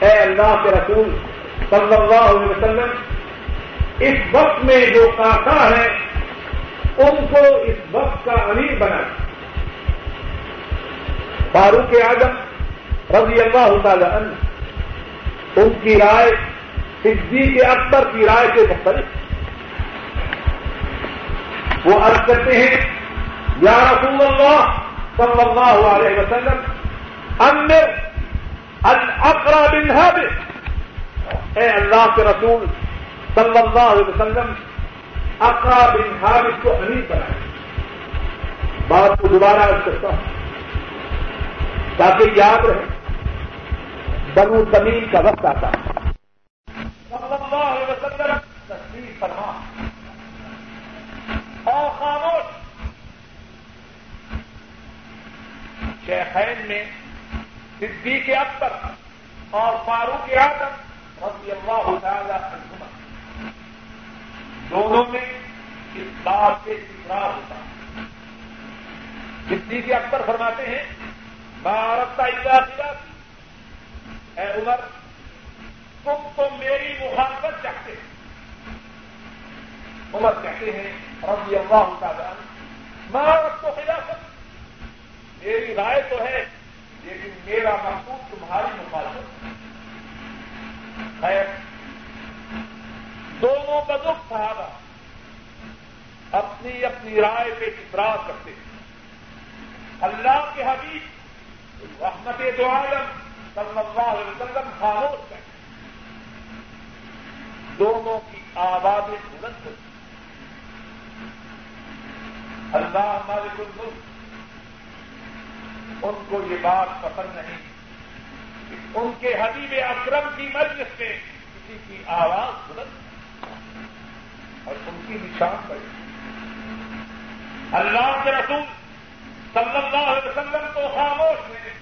اے اللہ کے رسول صلی اللہ علیہ وسلم، اس وقت میں جو کاکا ہے، ان کو اس وقت کا امیر بنا۔ فاروق اعظم رضی اللہ تعالی عنہ، ان کی رائے، صدیق کے اکبر کی رائے سے مختلف۔ وہ عرض کرتے ہیں یا رسول اللہ صلی اللہ علیہ وسلم، امر القرا بن اے اللہ کے رسول صلی اللہ علیہ وسلم اقرا بن حابد کو امیر بنائے۔ بات کو دوبارہ عرض کرتا ہوں۔ تاکہ یاد رہے، بنو زمین کا وقت آتا ہے۔ صلی اللہ علیہ وسلم تصویر فرما۔ اور خاموش۔ شیخین میں صدیق اکبر اور فاروق اعظم رضی اللہ تعالی عنہما۔ دونوں میں اس بات سے اقرار ہوتا صدیق اکبر فرماتے ہیں بھارت کا اجلاس اے عمر، تم تو میری مخالفت چاہتے ہیں عمر کہتے ہیں، رضی اللہ تعالی بھارت کو خلافت میری رائے تو ہے، لیکن میرا محبوب تمہاری مخالفت ہے۔ دونوں بزرگ صحابہ اپنی اپنی رائے پہ اطراع کرتے ہیں۔ اللہ کے حبیب، رحمت دو عالم صلی اللہ علیہ وسلم خاموش کرتے دونوں کی آبادی بلند اللہ مالک الملک ان کو یہ بات پسند نہیں۔ ان کے حبیب اکرم کی مجلس میں کسی کی آواز بلند اور ان کی نشان پڑی اللہ کے رسول صلی اللہ علیہ وسلم کو خاموش ہے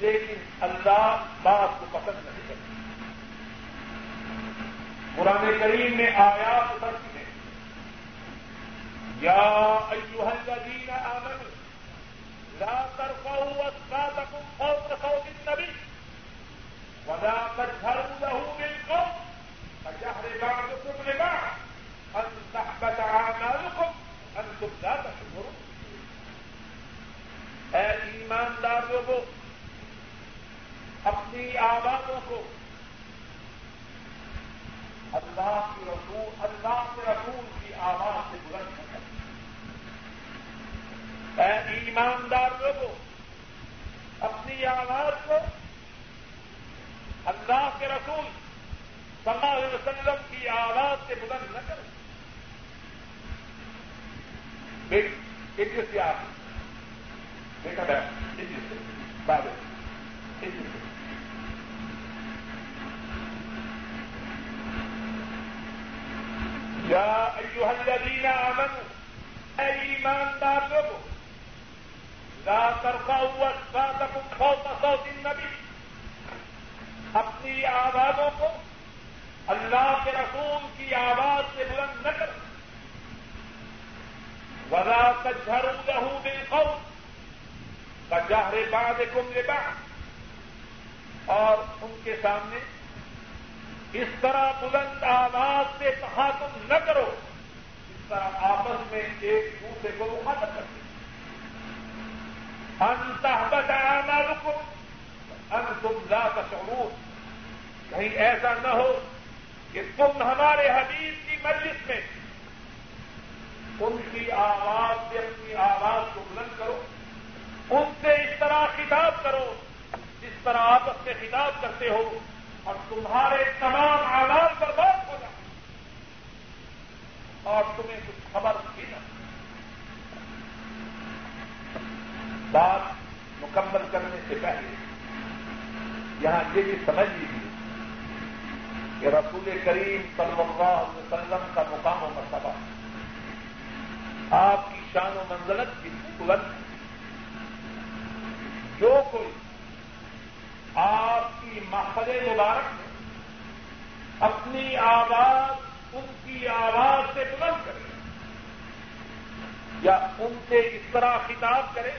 لیکن اللہ بات کو پسند نہیں کرتا قرآن کریم میں آیات اترتی ہے یا ایوہ الذین آمنوا لا ترفعوا أصواتكم فوق صوت النبي ولا تجهروا له بالقول كجهر بعضكم لبعض أن تحبط أعمالكم أنتم لا تشعرون. اے ایمانداروں کو اپنی آوازوں کو اللہ کی رسول، اللہ کے رسول کی آواز سے بلند کریں اے ایماندار لوگوں اپنی آواز کو اللہ کے رسول صلی اللہ علیہ وسلم کی آواز سے بلند نہ کریں بیٹے سے آپ بیٹا بیٹھ سے بابے یا ایوہ الذین آمنوا، اے ایماندار لوگوں لا ترفعوا اصواتكم فوق صوت النبي. اپنی آوازوں کو اللہ کے رسول کی آواز سے بلند نہ کر ولا کجھر لہو دل قوم کجہرے باد اور ان کے سامنے اس طرح بلند آواز سے کہا تم نہ کرو اس طرح آپس میں ایک دوسرے کو مخاطب کرتے انتہ بچایا نہ رکو ان تم لا تشعرون. کہیں ایسا نہ ہو کہ تم ہمارے حبیب کی مجلس میں ان کی آواز سے اپنی آواز کو بلند کرو، ان سے اس طرح خطاب کرو جس طرح آپس سے خطاب کرتے ہو اور تمہارے تمام آواز برباد ہو جائے اور تمہیں کچھ خبر بھی نہ بات مکمل کرنے سے پہلے یہاں یہ بھی سمجھ لیجیے کہ رسول کریم صلی اللہ علیہ وسلم کا مقام و مرتبہ آپ کی شان و منزلت کی بلند جو کوئی آپ کی محفل مبارک میں اپنی آواز ان کی آواز سے بلند کرے یا ان سے اس طرح خطاب کرے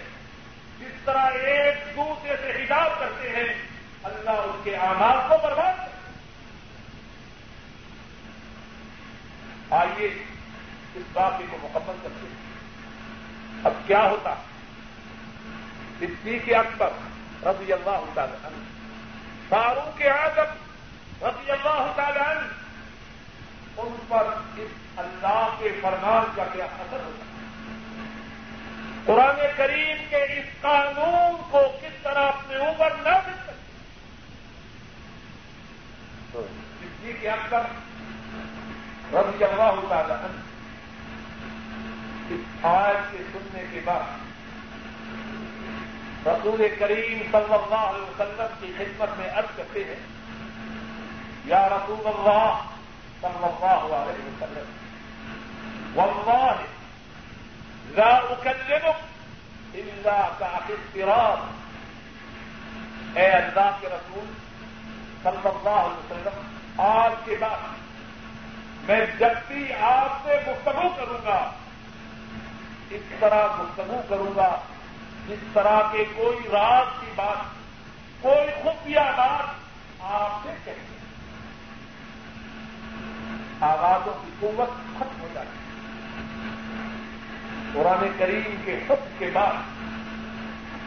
جس طرح ایک دوسرے سے خطاب کرتے ہیں، اللہ ان کے آواز کو برباد کرے آئیے اس واقعے کو مکمل کرتے ہیں۔ اب کیا ہوتا؟ صدیق اکبر رضی اللہ تعالی عنہ، فاروق اعظم رضی اللہ تعالی عنہ، ان پر اس اللہ کے فرمان کا کیا اثر ہوتا؟ قرآن کریم کے اس قانون کو کس طرح اپنے اوپر نہ مل سکتے؟ صدیق اکبر رضی اللہ تعالی عنہ اس آیت کے سننے کے بعد رسول کریم صلی اللہ علیہ وسلم کی خدمت میں عرض کرتے ہیں، یا رسول اللہ صلی اللہ علیہ وسلم، واللہ لا اکلمک الا کا اے اللہ کے رسول صلی اللہ علیہ وسلم آج کے بعد میں جب بھی آپ سے گفتگو کروں گا، اس طرح گفتگو کروں گا، جس طرح کے کوئی رات کی بات، کوئی خفیہ بات آپ سے کہیں آوازوں کی قوت ختم ہو جاتی قرآن کریم کے حکم کے بعد۔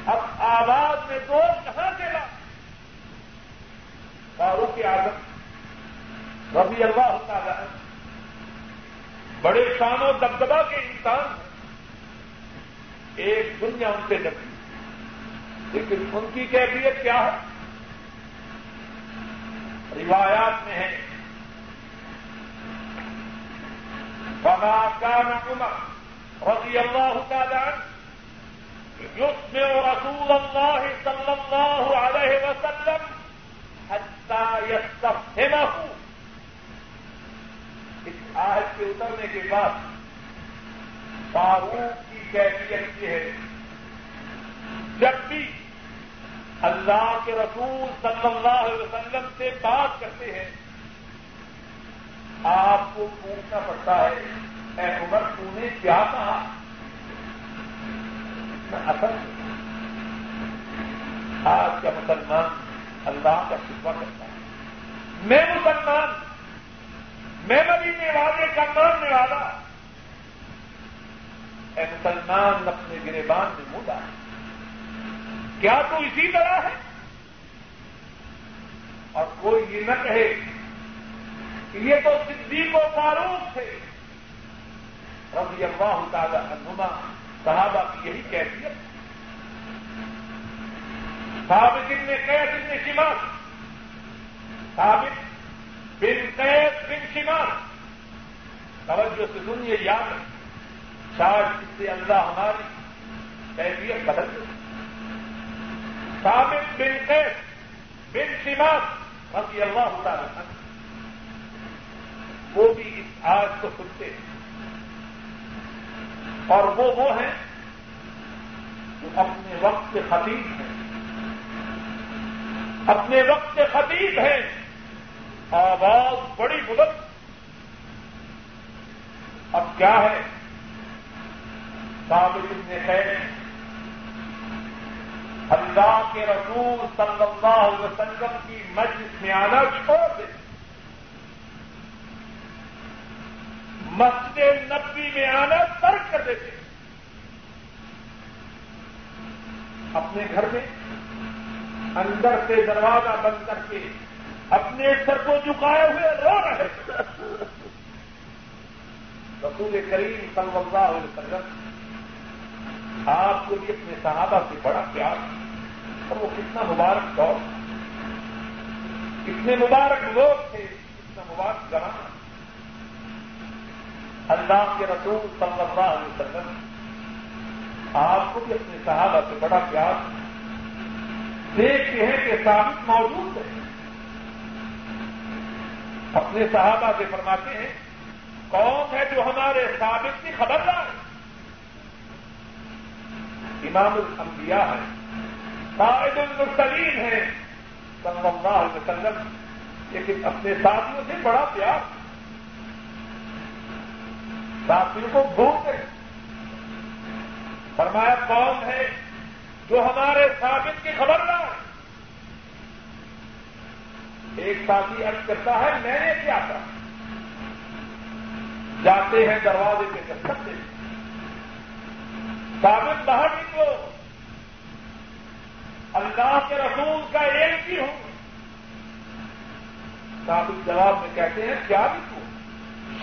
اب آواز میں دو کہاں سے لا فاروق کی عادت ربی اللہ تعالی بڑے شان و دبدبا کے انسان ہیں۔ ایک دنیا ان سے ڈکی لیکن ان کی کیفیت کیا ہے؟ روایات میں ہے۔ بنا کان عمر رضی اللہ تعالی جس رسول اللہ صلی اللہ علیہ وسلم حتى يستفهمه اس آیت کے اترنے کے بعد فاروق کی کیفیت یہ ہے، جب بھی اللہ کے رسول صلی اللہ علیہ وسلم سے بات کرتے ہیں، آپ کو پوچھنا پڑتا ہے اے عمر تو نے کیا کہا؟ اصل آج کا مسلمان اللہ کا شکوا کرتا ہے میں مسلمان، میں مدینے والے کا ماننے والا۔ اے مسلمان اپنے گربان میں مودا ہے کیا تو اسی طرح ہے؟ اور کوئی یہ نہ کہے کہ یہ تو صدیق و فاروق تھے۔ رضی اللہ تعالی عنہما، صحابہ کی یہی کیفیت۔ ثابت ابن قیس ابن شماس ثابت بن قیس بن شماس توجہ سے سنیے، یاد ہے شاید اس سے اللہ ہماری کیفیت بدل دے۔ ثابت بن قیس بن شماس رضی اللہ تعالی عنہ۔ وہ بھی اس آج کو سنتے ہیں۔ اور وہ وہ ہیں جو اپنے وقت کے خطیب ہیں۔ اپنے وقت کے خطیب ہیں۔ آواز بڑی بلند۔ اب کیا ہے؟ ثابت ابن خیر۔ اللہ کے رسول صلی اللہ علیہ وسلم کی مجلس میں آنا چھوڑ دے مسجد نبی میں آنا ترک کر دیتے اپنے گھر میں اندر سے دروازہ بند کر کے اپنے سر کو جھکائے ہوئے رو رہے رسول کریم صلی اللہ علیہ وسلم، آپ کو بھی اپنے صحابہ سے بڑا پیار اور وہ کتنا مبارک دور۔ کتنے مبارک لوگ تھے، کتنا مبارک زمانہ۔ اللہ کے رسول صلی اللہ علیہ وسلم آپ کو بھی اپنے صحابہ سے بڑا پیار دیکھتے ہیں کہ ثابت موجود ہے۔ اپنے صحابہ سے فرماتے ہیں، کون ہے جو ہمارے ثابت کی خبر ہے؟ امام الانبیاء ہے قائد المرسلین ہے صلی اللہ علیہ وسلم، لیکن اپنے ساتھیوں سے بڑا پیار۔ ساتھیوں کو بھولتے فرمایا، کون ہے جو ہمارے ثابت کی خبر نہ ایک ساتھی ارد کرتا ہے، میں نے کیا کہا جاتے ہیں دروازے پہ کر سکتے ثابت باہر نکلو اللہ کے رسول کا ایک ہی ہوں۔ ثابت جواب میں کہتے ہیں، کیا لکھوں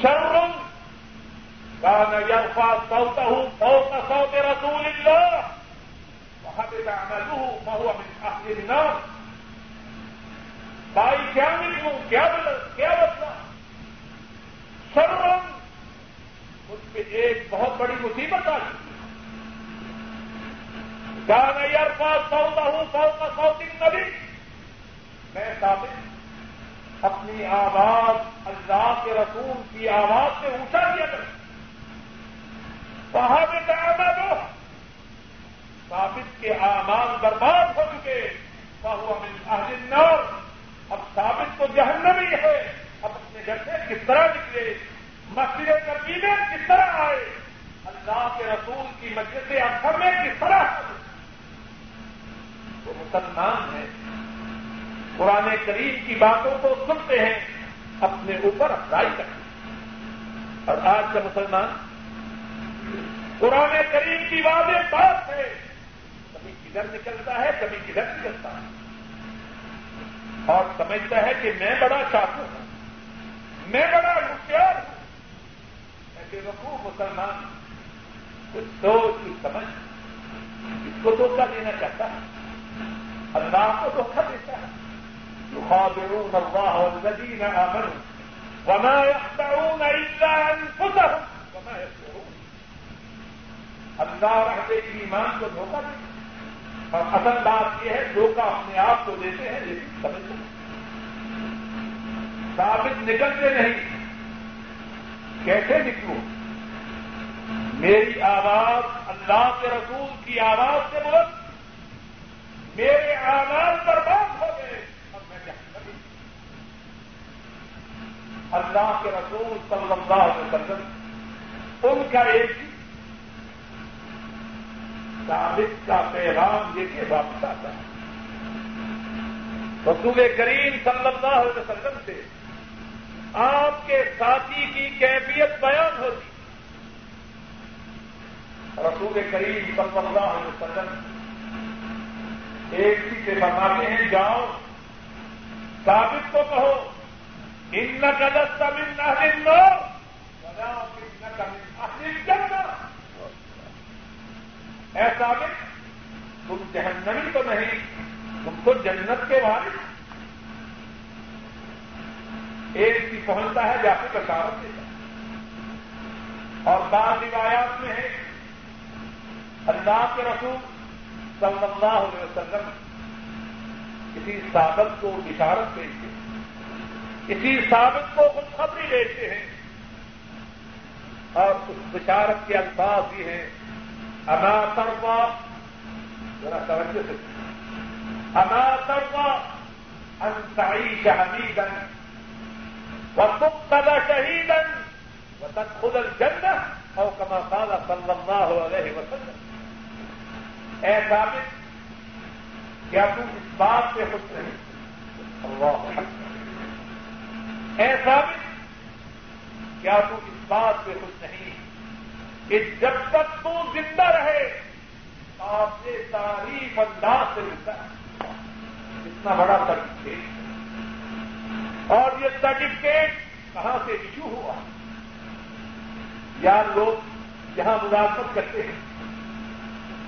شرم کا میں یرفا سوتا ہوں رسول اللہ وہاں پہ جانا لوں بہو نام بھائی کیا لکھوں کیا کیا بتلا شرم مجھ پہ ایک بہت بڑی مصیبت آ چکی کیا میں یرفا سوتا ہوں سوتا سوتی نبی میں ثابت اپنی آواز اللہ کے رسول کی آواز سے اونچا کیا کروں. وہاں پہ ثابت کے آمال برباد ہو چکے۔ بہو امن اب ثابت تو جہنمی ہے۔ اب اپنے گھر سے کس طرح نکلے؟ مسجد نبی کس طرح آئے؟ اللہ کے رسول کی مسجد اکثر میں کس طرح وہ مسلمان ہیں۔ قرآن کریم کی باتوں کو سنتے ہیں۔ اپنے اوپر افزائی کرتے ہیں۔ اور آج کا مسلمان قرآن کریم کی واضح بات ہے۔ کبھی کدھر نکلتا ہے، کبھی کدھر نکلتا ہے۔ اور سمجھتا ہے کہ میں بڑا چاہتا ہوں۔ میں بڑا ہوشیار ہوں۔ ایسے رکھو مسلمان کچھ سوچ، کچھ سمجھ۔ اس کو دھوکہ دینا چاہتا ہے۔ اللہ کو دھوکہ دیتا ہے۔ يخادعون الله والذين آمنوا وما يخدعون إلا أنفسهم وما يشعرون اللہ رہتے ایمان کو دھوکہ دیتے اور اصل بات یہ ہے، دھوکہ اپنے آپ کو دیتے ہیں، لیکن سمجھتے ثابت نکلتے نہیں۔ کیسے نکلوں؟ میری آواز اللہ کے رسول کی آواز سے بلند میرے آواز برباد ہو گئے۔ اب میں کیا اللہ کے رسول صلی اللہ علیہ وسلم، ان کا ایک ہی ثابت کا پیغام یہ کہ واپس آتا ہے۔ رسول کریم صلی اللہ علیہ وسلم سے آپ کے ساتھی کی کیفیت بیان ہوتی۔ رسول کریم صلی اللہ علیہ وسلم ایک ہی سے بتاتے ہیں، جاؤ، ثابت کو کہو ان قدر تمل نہ لو اے ثابت، تم جہنمی تو نہیں، تم تو جنت کے والد ایک کی پہنچتا ہے، جا کے بشارت دیتا اور بعض روایات میں ہے، اللہ کے رسول صلی اللہ علیہ وسلم کسی ثابت کو بشارت دیتے کسی ثابت کو خوشخبری دیتے ہیں۔ اور اس بشارت کے الفاظ یہ ہیں انا تروا ذرا توجہ سے. انا تروا انسائی شہیدن و تب تدا شہیدن و او کما قال صلی اللہ علیہ وسلم. اے ثابت، کیا تم اس بات سے خوش نہیں اللہ اے ثابت، کیا تم اس بات سے خوش نہیں؟ کہ جب تک تو زندہ رہے، آپ سے تعریف انداز سے ملتا ہے۔ اتنا بڑا سرٹیفکیٹ اور یہ سرٹیفکیٹ کہاں سے ایشو ہوا؟ یا لوگ جہاں مداخلت کرتے ہیں۔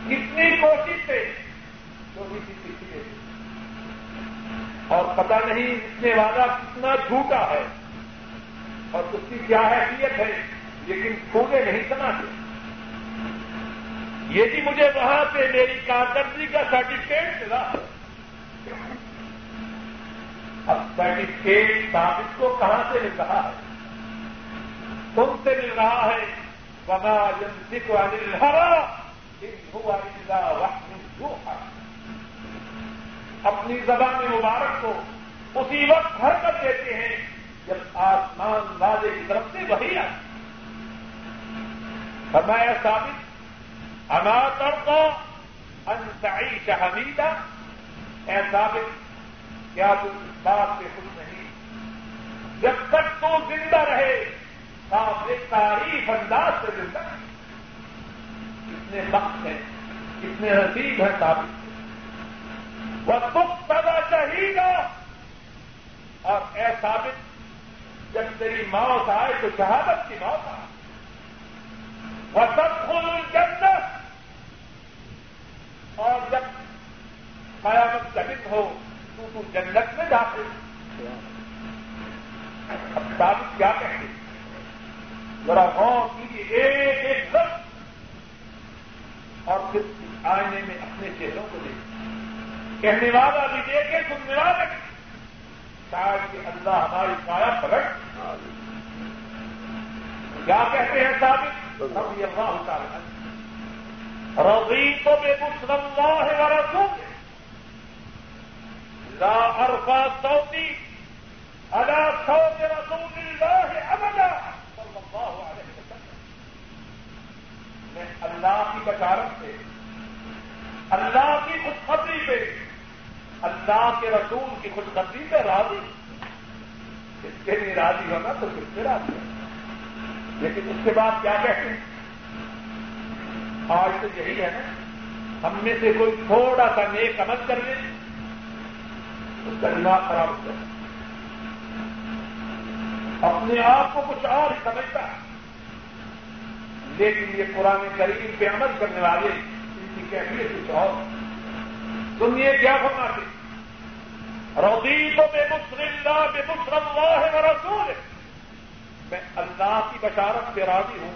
کتنی کوشش سے تو بھی کسی اور پتہ نہیں اس نے وعدہ کتنا جھوٹا ہے اور اس کی کیا حیثیت ہے۔ لیکن پھولے نہیں سناتے یہ جی مجھے وہاں سے میری کارکردگی کا سرٹیفکیٹ ملا اب سرٹیفکیٹ ثابت کو کہاں سے مل رہا ہے؟ تم سے مل رہا ہے۔ بنا جنسک انل ہرا اپنی زبان مبارک کو اسی وقت حرکت دیتے ہیں جب آسمان والے کی طرف سے وہی آئے فرمایا ثابت انا تڑکو انسائی شہمیدہ اے ثابت، کیا تم اس بات سے خوش نہیں؟ جب تک تو زندہ رہے، آپ ایک تعریف انداز سے زندہ ہے کتنے وقت ہے کتنے رسید ہے ثابت۔ وہ دکھ پیدا چاہیے گا اور اے ثابت، جب تیری موت آئے تو شہادت کی موت آئے۔ وہ سب خود جنت اور جب قیامت کا دن ہو تو تو جنت میں جاتے اب ثابت کیا کہیں؟ گے ذرا غور کیجیے ایک ایک لفظ اور پھر آئینے میں اپنے چہروں کو دیکھ کہنے والا بھی دیکھے سننے والا بھی شاید کہ اللہ ہماری کایا پلٹ۔ کیا کہتے ہیں ثابت؟ رضی اللہ تعالی رضی تو بے مسلم اللہ ورسول لا ارفا سوتی الا صوت رسول اللہ ابدا. صلی اللہ علیہ وسلم. میں اللہ کی بشارت سے، اللہ کی خوشخبری پہ اللہ کے رسول کی خوشخبری پہ راضی اس کے لیے راضی ہونا تو کس سے راضی ہونا لیکن اس کے بعد کیا کہتے ہیں؟ آج تو یہی ہے نا، ہم میں سے کوئی تھوڑا سا نیک عمل کر لے اس کا دماغ خراب ہو جائے۔ اپنے آپ کو کچھ اور سمجھتا ہے۔ لیکن یہ پرانے قریب پہ عمل کرنے والے، ان کی کیفیت کچھ اور۔ سنیے کیا فرماتے روزی تو بے مسلم بے مسلم اللہ ہے رسول میں اللہ کی بشارت پہ راضی ہوں۔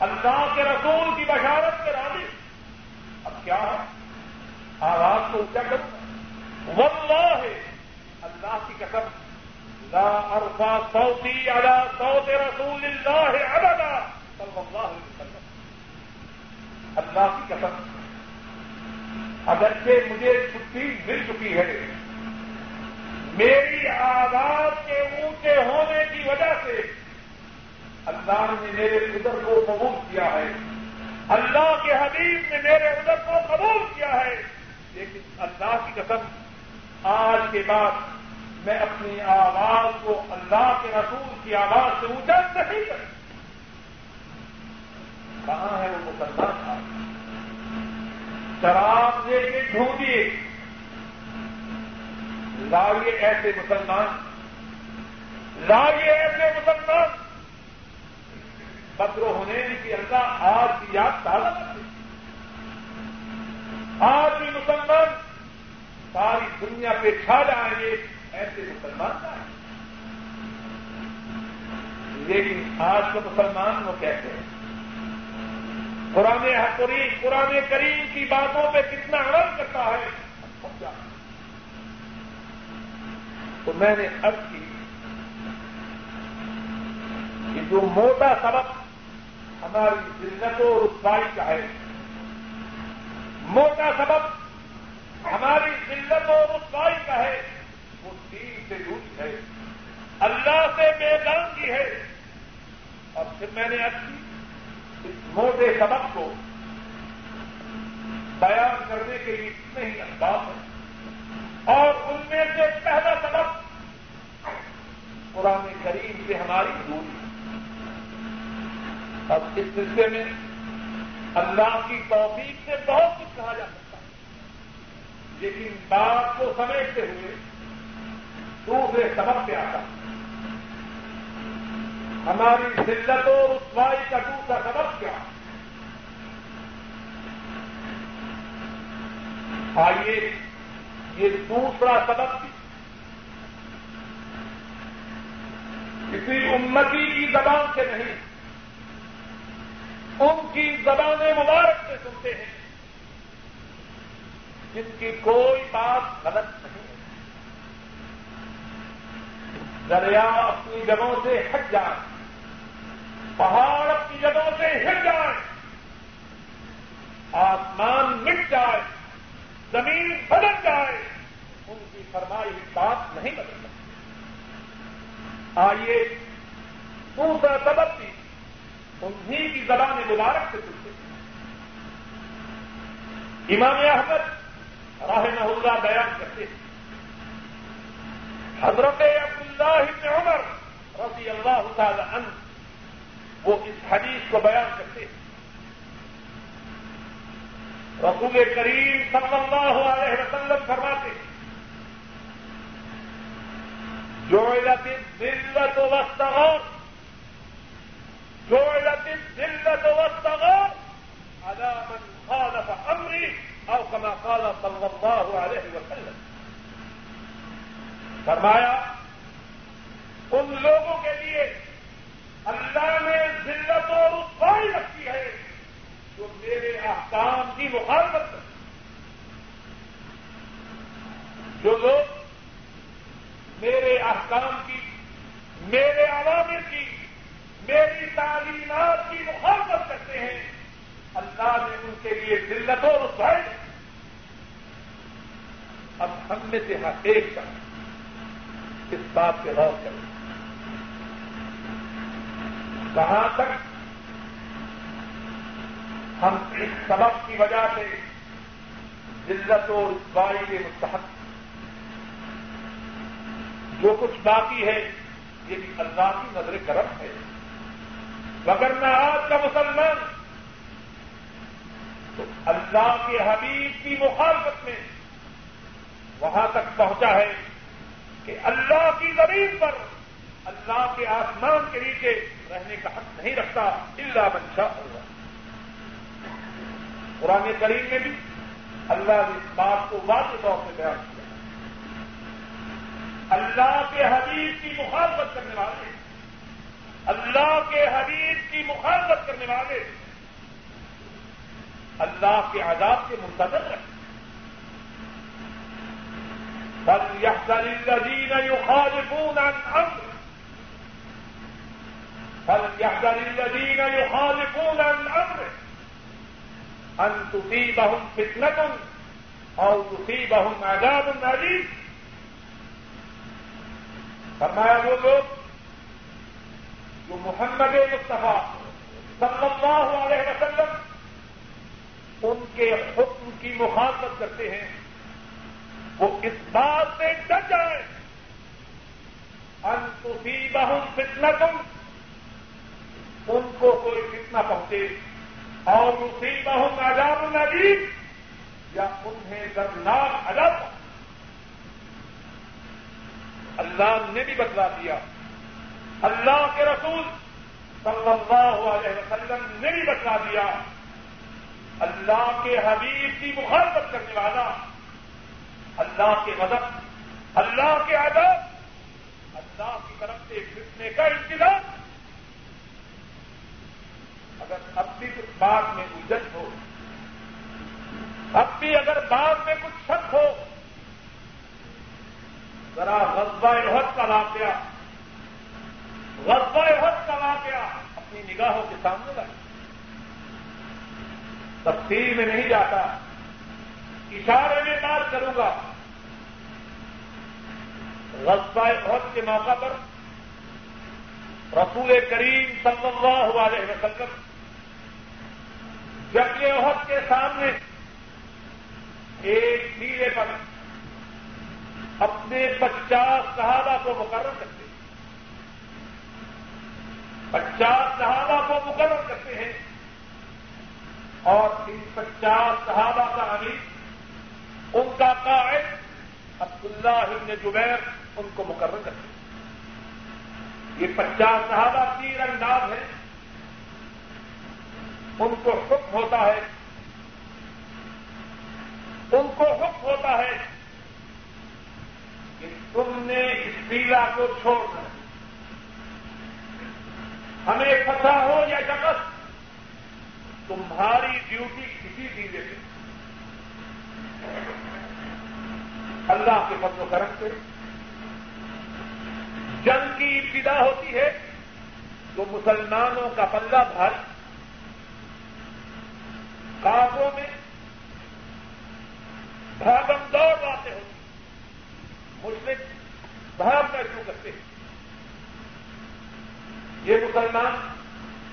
اللہ کے رسول کی بشارت پہ راضی ہوں۔ اب کیا ہے؟ آواز کو اونچا کروں واللہ ہے اللہ کی قسم، لا ارفا سعودی ادا سعود رسول اللہ ابدا۔ صلی اللہ علیہ وسلم۔ اللہ کی قسم، اگرچہ مجھے چھٹی مل چکی ہے، میری آواز کے اونچے ہونے کی وجہ سے اللہ نے میرے ادھر کو قبول کیا ہے۔ اللہ کے حبیب نے میرے ادھر کو قبول کیا ہے۔ لیکن اللہ کی قسم، آج کے بعد میں اپنی آواز کو اللہ کے رسول کی آواز سے اونچا نہیں کر کہاں ہے وہ مسلمان تھا شراب لے کے ڈھونڈیے لائیے ایسے مسلمان۔ لائیے ایسے مسلمان۔ بدر ہونے کی اللہ آج کی یاد تازہ آج بھی مسلمان ساری دنیا پہ چھا جائیں گے، ایسے مسلمان لیکن آج کے مسلمان وہ کہتے ہیں۔ پرانے حقری پرانے کریم کی باتوں پہ کتنا عمل کرتا ہے تو میں نے اب کی کہ جو موٹا سبق ہماری ذلت و رسوائی کا ہے۔ موٹا سبب ہماری ذلت و رسوائی کا ہے۔ وہ دین سے جھوٹ ہے۔ اللہ سے بے کی ہے۔ اور پھر میں نے کی موٹے سبق کو بیان کرنے کے لیے کتنے ہی انداز ہیں۔ اور ان میں سے پہلا سبق قرآن کریم سے ہماری دوری اب اس سلسلے میں اللہ کی توفیق سے بہت کچھ کہا جا سکتا ہے۔ لیکن بات کو سمیٹتے ہوئے دوسرے سبق پہ آتا ہماری ذلت و رسوائی کا دوسرا سبق کیا؟ آئیے یہ دوسرا سبق بھی۔ کسی امتی کی زبان سے نہیں۔ ان کی زبان مبارک سے سنتے ہیں۔ جن کی کوئی بات غلط نہیں ہے۔ دریا اپنی جگہوں سے ہٹ جائے۔ پہاڑ اپنی جگہوں سے ہٹ جائے۔ آسمان مٹ جائے۔ زمین بدل جائے۔ ان کی فرمائی بات نہیں بدل سکتی۔ آئیے دوسرا سبب بھی انہیں کی زبان مبارک سے سنتے امام احمد راہ اللہ بیان کرتے ہیں۔ حضرت عبداللہ ابن عمر رضی اللہ تعالی عنہ وہ اس حدیث کو بیان کرتے ہیں۔ رسول کریم صلی اللہ علیہ وسلم فرماتے ہیں جو ذلت وسطغور جو ذلت وسطغور على من خالف امری او كما قال صلی اللہ علیہ وسلم. فرمایا، ان لوگوں کے لیے اللہ نے ذلت و رسوائی رکھی ہے جو میرے احکام کی مخالفت کرتے جو لوگ میرے احکام کی، میرے عوامر کی میری تعلیمات کی مخالفت کرتے ہیں۔ اللہ نے ان کے لیے ذلت و رسوائی اب ہم میں سے ہر ایک کا۔ اس بات پہ غور کریں۔ کہاں تک ہم اس سبق کی وجہ سے ذلت و رسوائی کے مستحق جو کچھ باقی ہے یہ بھی اللہ کی نظر کرم ہے۔ مگر میں آج کا مسلمان تو اللہ کے حبیب کی مخالفت میں وہاں تک پہنچا ہے کہ اللہ کی زمین پر اللہ کے آسمان کے نیچے رہنے کا حق نہیں رکھتا اللہ منشا ہوگا قرآن کریم میں بھی اللہ نے اس بات کو واضح طور سے بیان کیا۔ اللہ کے حبیب کی مخالفت کرنے والے اللہ کے حبیب کی مخالفت کرنے والے، اللہ کے عذاب کے منتظر رہے فليحذر الذين يخالفون عن امره فليحذر الذين يخالفون عن امره ان تصيبهم فتنه او تصيبهم عذاب اليم فرمایا وہ لوگ جو محمد مصطفیٰ صلی اللہ علیہ وسلم ان کے حکم کی مخالفت کرتے ہیں۔ وہ اس بات سے ڈر جائے انتوسی بہن فتنا تم ان کو کوئی فتنا پہنچے۔ اور اسی بہن عذاب ندی یا انہیں درناک عذاب۔ اللہ نے بھی بتلا دیا۔ اللہ کے رسول صلی اللہ علیہ وسلم نے بھی بتلا دیا، اللہ کے حبیب کی مخالفت کرنے والا، اللہ کے مدد اللہ کے ادب اللہ کی طرف سے گھٹنے کا انتظام۔ اگر اب بھی کچھ بات میں الجھن ہو، اب بھی اگر بعد میں کچھ شک ہو، ذرا غزبہ عہد کا واقعہ غزبہ عہد کا واقعہ اپنی نگاہوں کے سامنے لائے تفصیل میں نہیں جاتا، اشارے میں بات کروں گا۔ غزبہ عہد کے موقع پر رسول کریم صلی اللہ علیہ وسلم جب یہ عہد کے سامنے ایک نیلے پر اپنے پچاس صحابہ کو مقرر کرتے پچاس صحابہ کو مقرر کرتے ہیں۔ اور ان پچاس صحابہ کا امیر ان کا قائد عبداللہ ابن جبیر ان کو مقرر کرتے ہیں۔ یہ پچاس صحابہ تیر انداز ہیں۔ ان کو حکم ہوتا ہے۔ ان کو حکم ہوتا ہے کہ تم نے اس پیلا کو چھوڑنا ہمیں پتہ ہو یا جگت، تمہاری ڈیوٹی کسی چیزیں سے اللہ کے فضل و کرم سے جنگ کی ابتدا ہوتی ہے تو مسلمانوں کا پلہ بھاری کافوں میں بھاگم دوڑ باتیں ہوتی مسلم بھاگنا شروع کرتے ہیں۔ یہ مسلمان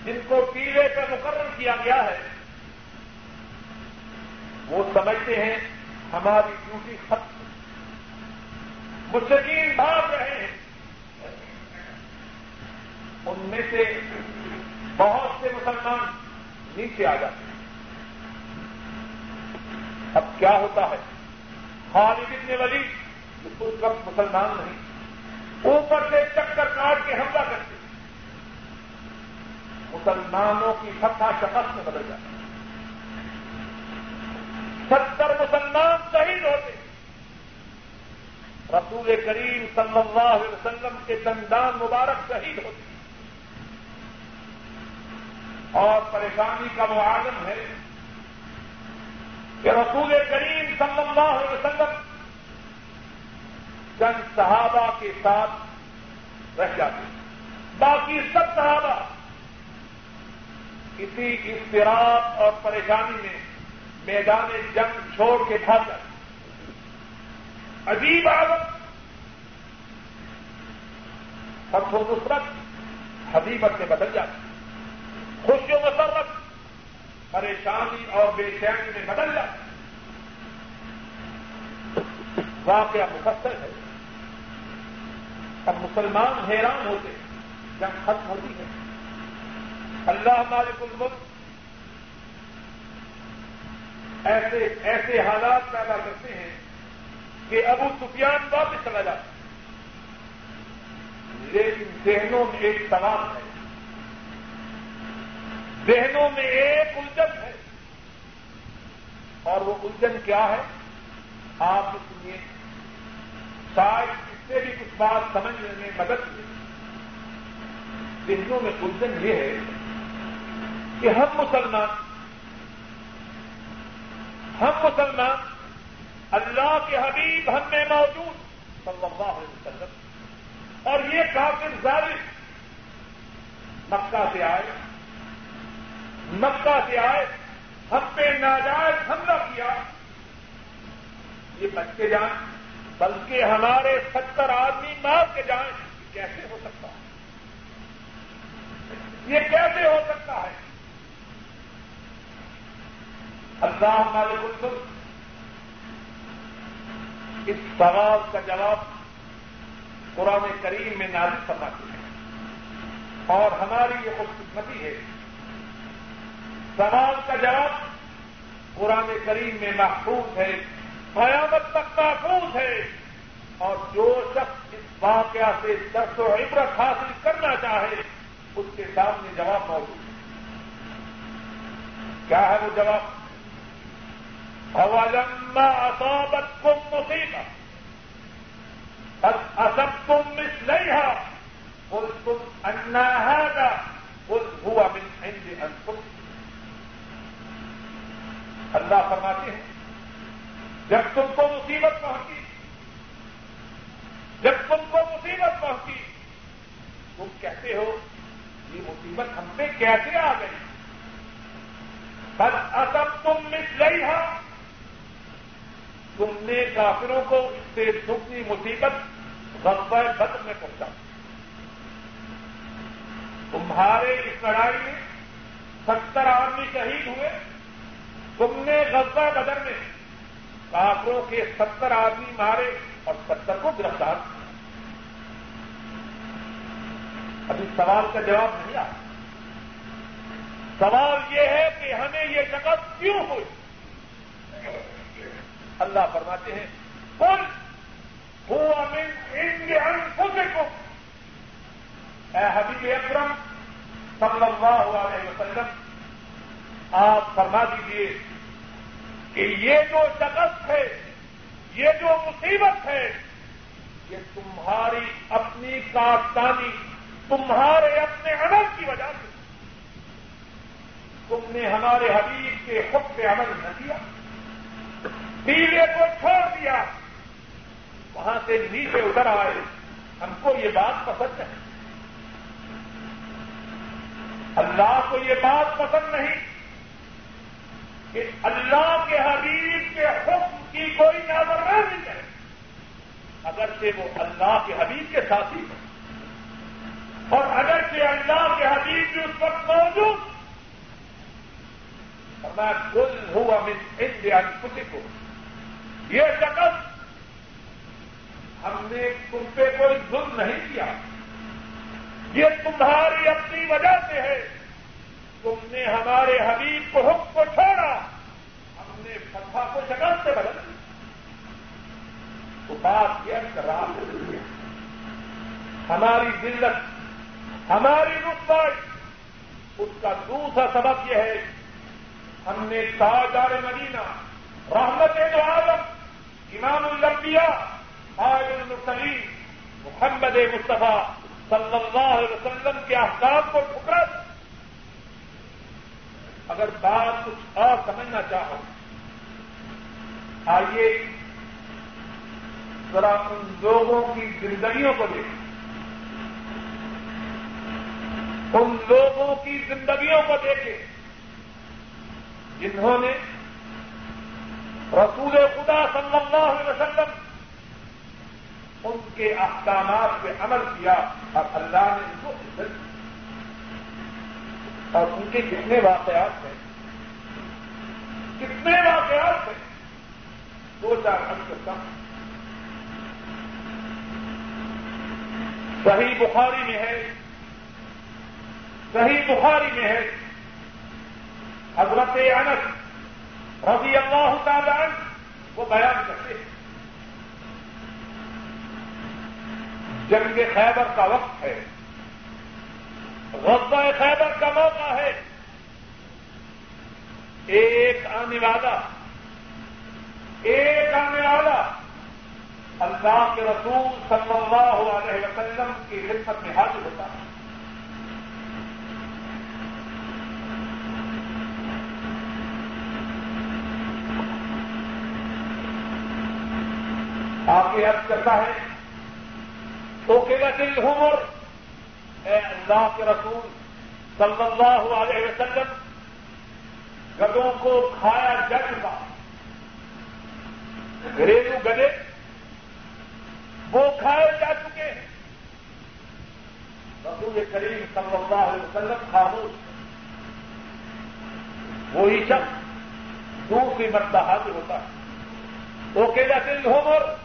جن کو پیلے پہ مقرر کیا گیا ہے، وہ سمجھتے ہیں ہماری ڈیوٹی ختم مستقین بھاگ رہے ہیں۔ ان میں سے بہت سے مسلمان نیچے آ جاتے ہیں۔ اب کیا ہوتا ہے؟ خالد ابن ولی اس وقت مسلمان نہیں، اوپر سے چکر کاٹ کے حملہ کرتے مسلمانوں کی فتح شکست میں بدل جاتی ستر مسلمان شہید ہوتے رسول کریم صلی اللہ علیہ وسلم کے دندان مبارک شہید ہوتے اور پریشانی کا وہ عالم ہے کہ رسول کریم صلی اللہ علیہ وسلم چند صحابہ کے ساتھ رہ جاتے باقی سب صحابہ کسی اضطراب اور پریشانی میں میدان جنگ چھوڑ کے بھاگ جاتے عجیب عالم فتح و نصرت حبیبت میں بدل جاتی۔ خوشی و مسرت پریشانی اور بے چینی میں بدل جاتی۔ واقعہ مفصل ہے۔ اب مسلمان حیران ہوتے جب ختم ہوتی ہے۔ اللہ ہمارے الملک ایسے ایسے حالات پیدا کرتے ہیں کہ ابو سفیان واپس چلا جاتا لیکن ذہنوں میں ایک سوال ہے۔ ذہنوں میں ایک الجھن ہے۔ اور وہ الجھن کیا ہے؟ آپ سنیے۔ شاید اس سے بھی کچھ بات سمجھنے میں مدد ملے۔ ذہنوں میں الجھن یہ ہے کہ ہم مسلمان ہم مسلمان اللہ کے حبیب ہم میں موجود صلی اللہ علیہ وسلم۔ اور یہ کافر ظالم مکہ سے آئے، مکہ سے آئے، ہم پہ ناجائز حملہ کیا۔ یہ بچے جائیں بلکہ ہمارے ستر آدمی مار کے جائیں، یہ کیسے ہو سکتا ہے؟ یہ کیسے ہو سکتا ہے؟ اللہ ہمارے کل اس سوال کا جواب قرآن کریم میں نازک سماتی ہے۔ اور ہماری یہ خوش قسمتی ہے۔ سوال کا جواب قرآن کریم میں محفوظ ہے۔ قیامت تک محفوظ ہے۔ اور جو شخص اس واقعہ سے درس و عبرت حاصل کرنا چاہے، اس کے سامنے جواب موجود ہے۔ کیا ہے وہ جواب؟ لمبا اصابت کم مصیبت اصب تم مس نہیں ہے بول تم انا ہے گا ہوا من عند انفسکم اللہ فرماتے ہیں، جب تم کو مصیبت پہنچی، جب تم کو مصیبت پہنچی، تم کہتے ہو، یہ مصیبت ہم پہ کیسے آ گئی؟ بس اصب تم مس گئی ہے تم نے کافروں کو اس سے دکھنی مصیبت غصہ بدر میں پہنچا تمہارے اس لڑائی میں ستر آدمی شہید ہوئے۔ تم نے غزہ بدر میں کافروں کے ستر آدمی مارے اور ستر کو گرفتار ابھی سوال کا جواب نہیں آیا سوال یہ ہے کہ ہمیں یہ شکست کیوں ہوئی؟ اللہ فرماتے ہیں کون وہ امن ان کے انفسے کو اے حبیب اکرم صلی اللہ علیہ وسلم، آپ فرما دیجیے کہ یہ جو شکست ہے، یہ جو مصیبت ہے، یہ تمہاری اپنی کاستانی تمہارے اپنے عمل کی وجہ سے۔ تم نے ہمارے حبیب کے حق پہ عمل نہ کیا۔ پیلے کو چھوڑ دیا۔ وہاں سے نیچے اتر آئے۔ ہم کو یہ بات پسند ہے اللہ کو یہ بات پسند نہیں کہ اللہ کے حبیب کے حکم کی کوئی نظر نہیں ہے اگرچہ وہ اللہ کے حبیب کے ساتھی ہیں۔ اور اگرچہ اللہ کے حبیب بھی اس وقت موجود۔ میں کل ہوں امن انڈیا کسی کو یہ شکل ہم نے تم پہ کوئی ظلم نہیں کیا۔ یہ تمہاری اپنی وجہ سے ہے۔ تم نے ہمارے حبیب کو حکم کو چھوڑا۔ ہم نے فتح کو شکل سے بدل دی تو بات یہ کر ہماری دلت ہماری رسوائی اس کا دوسرا سبب یہ ہے۔ ہم نے تاجار مدینہ، رحمت عالم الانبیاء آج المرسلین، محمد مصطفیٰ صلی اللہ علیہ وسلم کے احکام کو ٹھکرا اگر بات کچھ اور سمجھنا چاہو، آئیے ذرا ان لوگوں کی زندگیوں کو دیکھیں۔ ان لوگوں کی زندگیوں کو دیکھیں جنہوں نے رسول خدا صلی اللہ علیہ وسلم ان کے احکامات پہ عمل کیا اور اللہ نے ان کو عزت اور ان کے کتنے واقعات ہیں؟ کتنے واقعات ہیں؟ دو چار حل کرتا ہوں صحیح بخاری میں ہے. صحیح بخاری میں ہے. حضرت انس رضی اللہ تعالی وہ بیان کرتے ہیں۔ جنگ خیبر کا وقت ہے۔ غزہ خیبر کا موقع ہے۔ ایک آنے والا، ایک آنے والا اللہ کے رسول صلی اللہ علیہ وسلم کی خدمت میں حاضر ہوتا ہے۔ آپ کے عرض کرتا ہے تو کہنا عمر، اے اللہ کے رسول صلی اللہ علیہ وسلم، گدوں کو کھایا جا چکا۔ گھریلو گدے وہ کھائے جا چکے ہیں۔ رسول کریم صلی اللہ علیہ وسلم خاموش وہی شخص دوسری مرتبہ حاضر ہوتا ہے۔ وہ کہنا دل عمر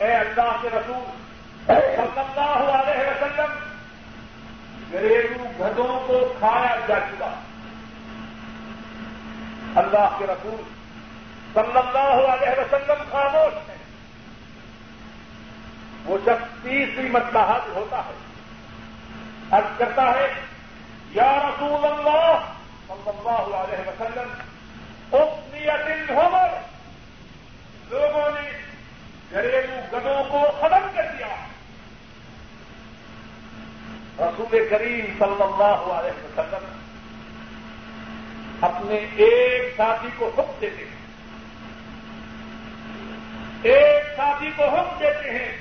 اے اللہ کے رسول، صلی اللہ علیہ وسلم گھریلو گدوں کو کھایا جا چکا۔ اللہ کے رسول، صلی اللہ علیہ وسلم خاموش ہے وہ شخص تیسری مرتبہ حاضر ہوتا ہے۔ ارد کرتا ہے، یا رسول اللہ، صلی اللہ علیہ وسلم اس عمر لوگوں نے گھریلو گدوں کو ختم کر دیا۔ رسول کریم صلی اللہ علیہ وسلم اپنے ایک ساتھی کو حکم دیتے ہیں۔ ایک ساتھی کو حکم دیتے ہیں۔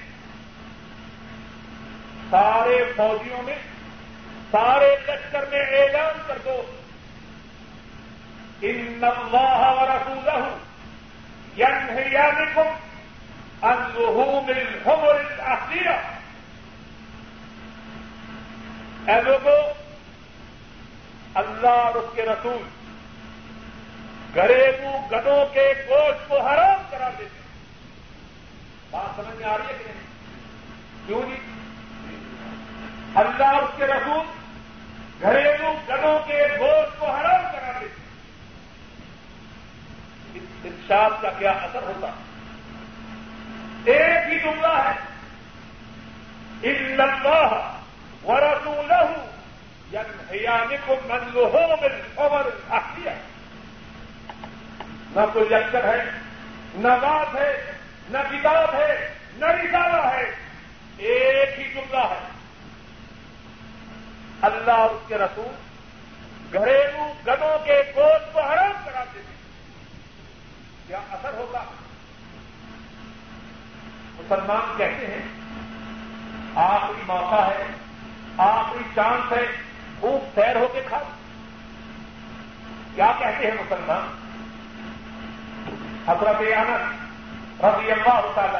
سارے فوجیوں میں، سارے لشکر میں اعلان کر دو۔ ان اللہ و رسولہ یعنی ینہیانکم الحمر الاخیرہ اے لوگوں اللہ اور اس کے رسول. گھریلو گدوں کے گوشت کو حرام کرا دیتے بات سمجھ میں آ رہی ہے کہ نہیں؟ کیوں جی؟ اللہ اس کے رسول گھریلو گدوں کے گوشت کو حرام کرا دیتے اس ارشاد کا کیا اثر ہوتا؟ ہے ایک ہی جملہ ہے۔ ان اللہ ورسولہ کو منلوہوں میں خبر آخری نہ کوئی اکثر ہے، نہ بات ہے، نہ کتاب ہے، نہ رسالہ ہے۔ ایک ہی جملہ ہے۔ اللہ اور اس کے رسول گھریلو گدوں کے گوشت کو حرام کراتے تھے کیا اثر ہوگا مسلمان کہتے ہیں آخری موقع ہے آخری چانس ہے، خوب سیر ہو کے کھا۔ کیا کہتے ہیں مسلمان؟ حضرت انس رضی اللہ تعالی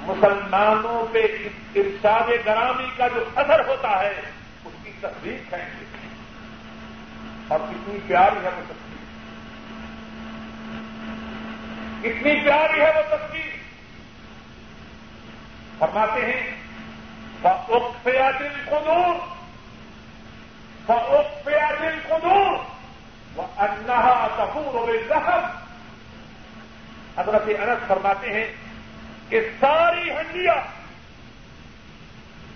مسلمانوں پہ ارشاد گرامی کا جو اثر ہوتا ہے، اس کی تصدیق ہے۔ اور کتنی پیاری ہے وہ تصویر کتنی پیاری ہے وہ تصویر۔ فرماتے ہیں فیا دل قدور فیا دل قدور وہ انہا کپور و حضرت انس فرماتے ہیں کہ ساری ہنڈیاں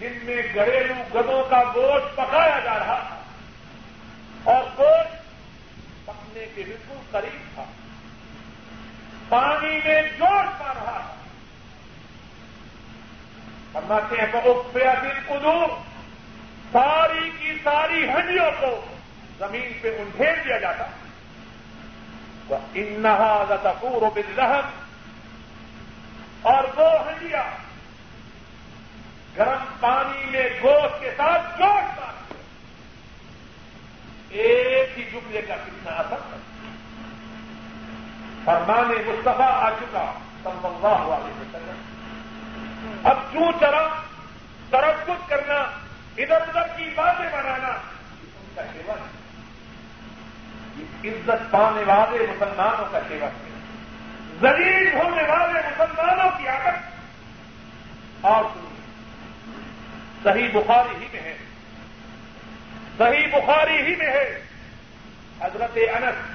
جن میں گھریلو گدوں کا گوشت پکایا جا رہا تھا اور گوشت پکنے کے بالکل قریب تھا۔ پانی میں جوش پا رہا فرماتے ہیں بہت پیا دن قدور ساری کی ساری ہنڈیوں کو زمین پہ انڈھیر دیا جاتا۔ وہ انہا تپور بلحم اور وہ ہنڈیا گرم پانی میں گوشت کے ساتھ چوٹ مار ایک ہی جملے کا کتنا اثر ہے۔ فرمان مصطفیٰ آ چکا، صلی اللہ علیہ وسلم۔ اب چوں چرا ترقت کرنا، ادھر ادھر کی باتیں بنانا، ان کا سیوا ہے عزت پانے والے مسلمانوں کا سیوک ہے زلیل ہونے والے مسلمانوں کی عادت۔ اور صحیح بخاری ہی میں ہے۔ صحیح بخاری ہی میں ہے۔ حضرت انس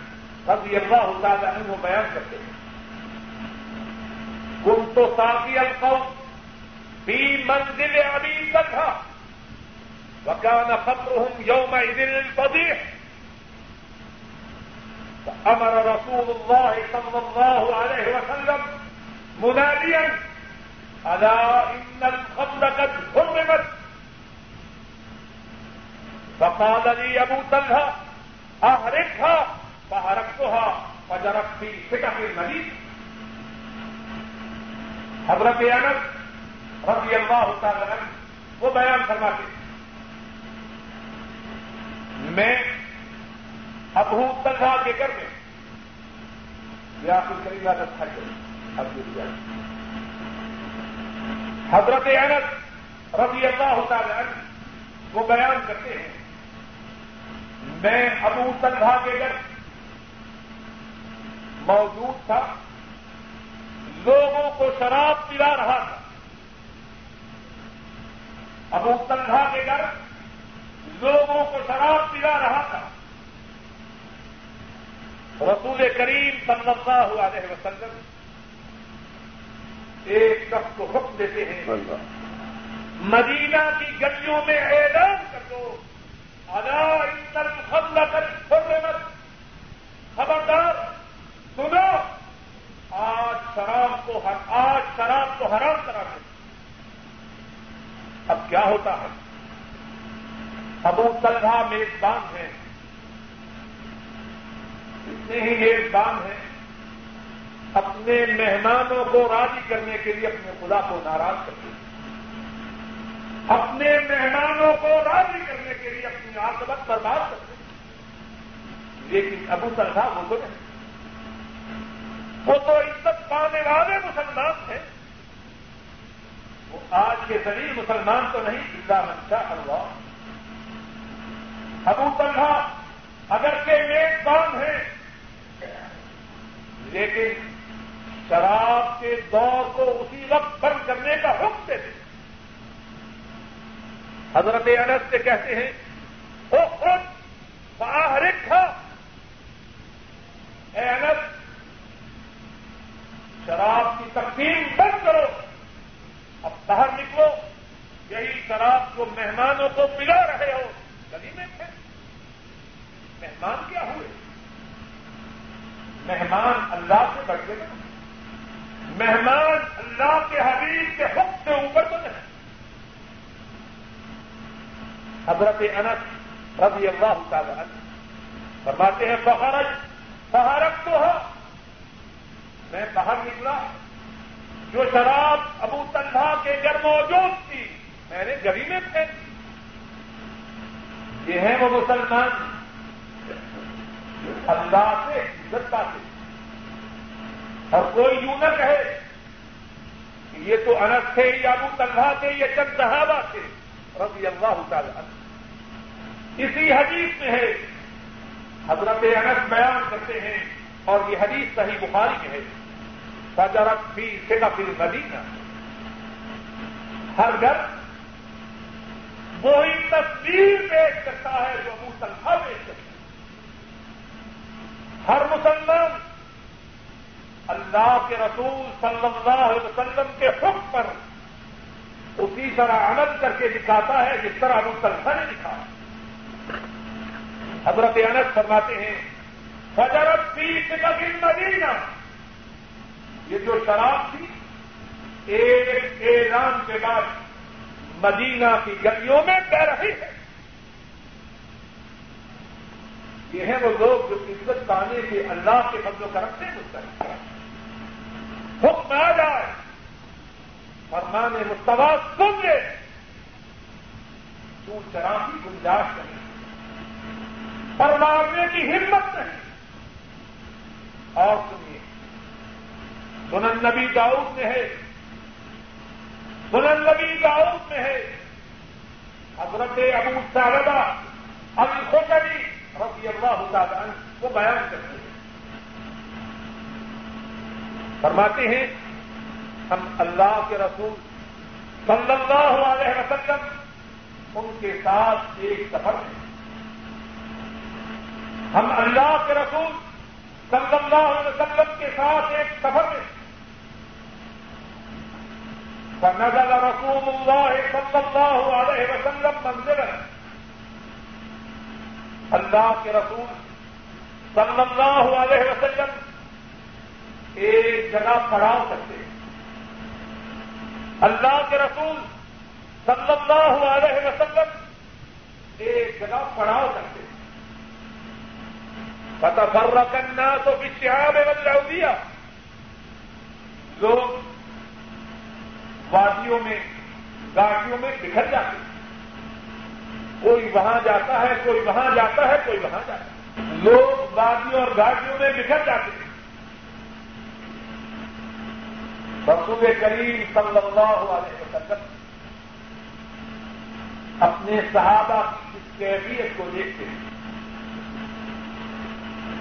رضی اللہ تعالی عنہ بیان کرتے ہیں۔ گم تو ساقی القوم بھی منزل ابھی تک تھا وکان فقرهم یوم دل الفضیح۔ امر رسول الله صلى الله عليه وسلم مناديا الا ان الخمر قد حرمت؟ فقال لي ابو طلحه احرقها فحرقتها فجرت في فتح المدينه حضرت انس رضی اللہ تعالی عنہ وہ بیان فرماتے میں ابو تنہا کے گھر میں یا پھر کری عادت تھا حضرت انس رضی اللہ ہوتا عنہ وہ بیان کرتے ہیں۔ میں ابو تنہا کے گھر موجود تھا لوگوں کو شراب پلا رہا تھا۔ ابو تنہا کے گھر لوگوں کو شراب پلا رہا تھا۔ رسول کریم صلی اللہ علیہ وسلم ایک شخص کو حکم دیتے ہیں مدینہ کی گلیوں میں اعلان کر دو۔ ادا کر خبردار۔ سنو، آج شراب کو آج شراب کو حرام کرا دیں اب کیا ہوتا ہے؟ ابو طلحہ میزبان ہیں اتنے ہی ایک کام ہے۔ اپنے مہمانوں کو راضی کرنے کے لیے اپنے خدا کو ناراض کرتے ہیں۔ اپنے مہمانوں کو راضی کرنے کے لیے اپنی آسبت برباد کرتے ہیں۔ لیکن ابو سرخا وہ تو نہیں۔ وہ تو عزت پانے والے مسلمان تھے۔ وہ آج کے ذریعے مسلمان تو نہیں اللہ منشا اللہ۔ ابو طلحہ اگر کہ میزبان ہیں لیکن شراب کے دور کو اسی وقت بند کرنے کا حکم دیتے حضرت انس سے کہتے ہیں، وہ خود باہر تھا اے انس شراب کی تقسیم بند کرو۔ اب باہر نکلو۔ یہی شراب کو مہمانوں کو پلا رہے ہو۔ گلی میں تھے۔ مہمان کیا ہوئے؟ مہمان اللہ سے بڑھ گئے۔ مہمان اللہ کے حبیب کے حق سے اوپر تو نہیں حضرت انس رضی اللہ تعالی فرماتے ہیں بہارج بہارت تو ہو میں باہر نکلا۔ جو شراب ابو تنہا کے گھر موجود تھی، میں نے گلی میں پھینک یہ ہیں وہ مسلمان۔ اللہ سے، عزت پاتے اور کوئی یوں نہ کہے کہ یہ تو انس تھے یا ابو تنہا تھے، یہ چند صحابہ تھے، رضی اللہ تعالی اسی حدیث میں ہے۔ حضرت انس بیان کرتے ہیں اور یہ حدیث صحیح بخاری میں ہے۔ فجرت بھی صرف المدینہ۔ ہر گھر وہی تصویر پیش کرتا ہے جو ابو پیش کرتا ہے۔ ہر مسلمان اللہ کے رسول صلی اللہ علیہ وسلم کے حکم پر اسی طرح عمل کر کے دکھاتا ہے جس طرح ابو تنہا نے دکھا۔ حضرت انس فرماتے ہیں، فجرت فی صرف المدینہ۔ یہ جو شراب تھی، ایک اعلان کے بعد مدینہ کی گلیوں میں بہ رہی ہے۔ یہ ہیں وہ لوگ جو عزت پانے کے اللہ کے فضل و کرم سے مستقل حکم آ جائے۔ فرمان مستوا سن لے۔ تو چرا کی گنجائش نہیں۔ پر مارنے کی ہمت نہیں۔ اور سنیے سنن نبی داؤد میں ہے۔ سنن نبی داؤد میں ہے۔ حضرت ابو ساردا ابھی خوشی رضی اللہ تعالی عنہ وہ بیان کرتے ہیں۔ فرماتے ہیں، ہم اللہ کے رسول صلی اللہ علیہ وسلم ان کے ساتھ ایک سفر میں ہم اللہ کے رسول صلی اللہ علیہ وسلم کے ساتھ ایک سفر میں فنزل رسول اللہ صلی اللہ علیہ وسلم منزل اللہ کے رسول صلی اللہ علیہ وسلم ایک جگہ پڑاؤ کرتے ہیں. اللہ کے رسول صلی اللہ علیہ وسلم ایک جگہ پڑاؤ کرتے ہیں. پتہ فر کرنا تو بچیاب بدلاؤ دیا لوگ وادیوں میں گاڑیوں میں بکھر جاتے ہیں۔ کوئی وہاں جاتا ہے، کوئی وہاں جاتا ہے، کوئی وہاں جاتا ہے۔ لوگ وادیوں اور گاڑیوں میں بکھر جاتے ہیں۔ رسول کریم صلی اللہ علیہ وسلم اپنے صحابہ کی اس کیفیت کو دیکھتے ہیں۔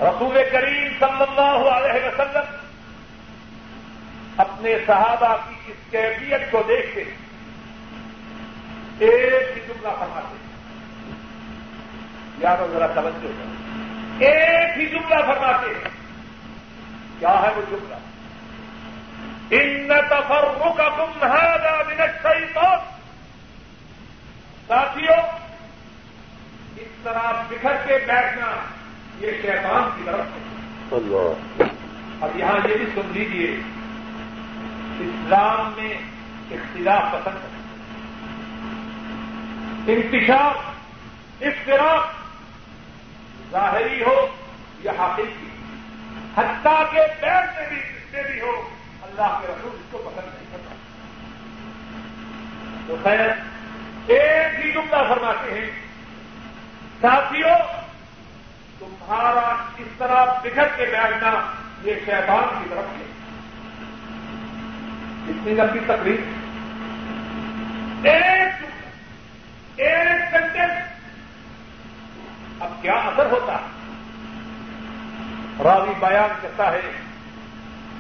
رسول کریم صلی اللہ علیہ وسلم اپنے صحابہ کی اس کیفیت کو دیکھتے ہیں ایک ہی جملہ فرماتے ہیں۔ یار ذرا توجہ ایک ہی جملہ فرماتے ہیں۔ کیا ہے وہ جملہ؟ ان تفرق تم ہے منٹ صحیح ساتھیوں اس طرح بکھر کے بیٹھنا یہ شیطان کی طرف۔ ہے اب یہاں یہ بھی سن لیجیے اسلام میں اختلاف پسند ہے انتشار اختلاف ظاہری ہو یا حقیقی، حتیٰ کے پیر سے بھی سے بھی ہو، اللہ کے رسول اس کو پسند نہیں کرتا تو خیر، ایک ہی جملہ فرماتے ہیں ساتھیوں تمہارا اس طرح بکھر کے بیٹھنا یہ شیطان کی طرف ہے۔ اتنی لمبی تقریب ایک ایک سینٹینس اب کیا اثر ہوتا؟ ہے راوی بیان کرتا ہے،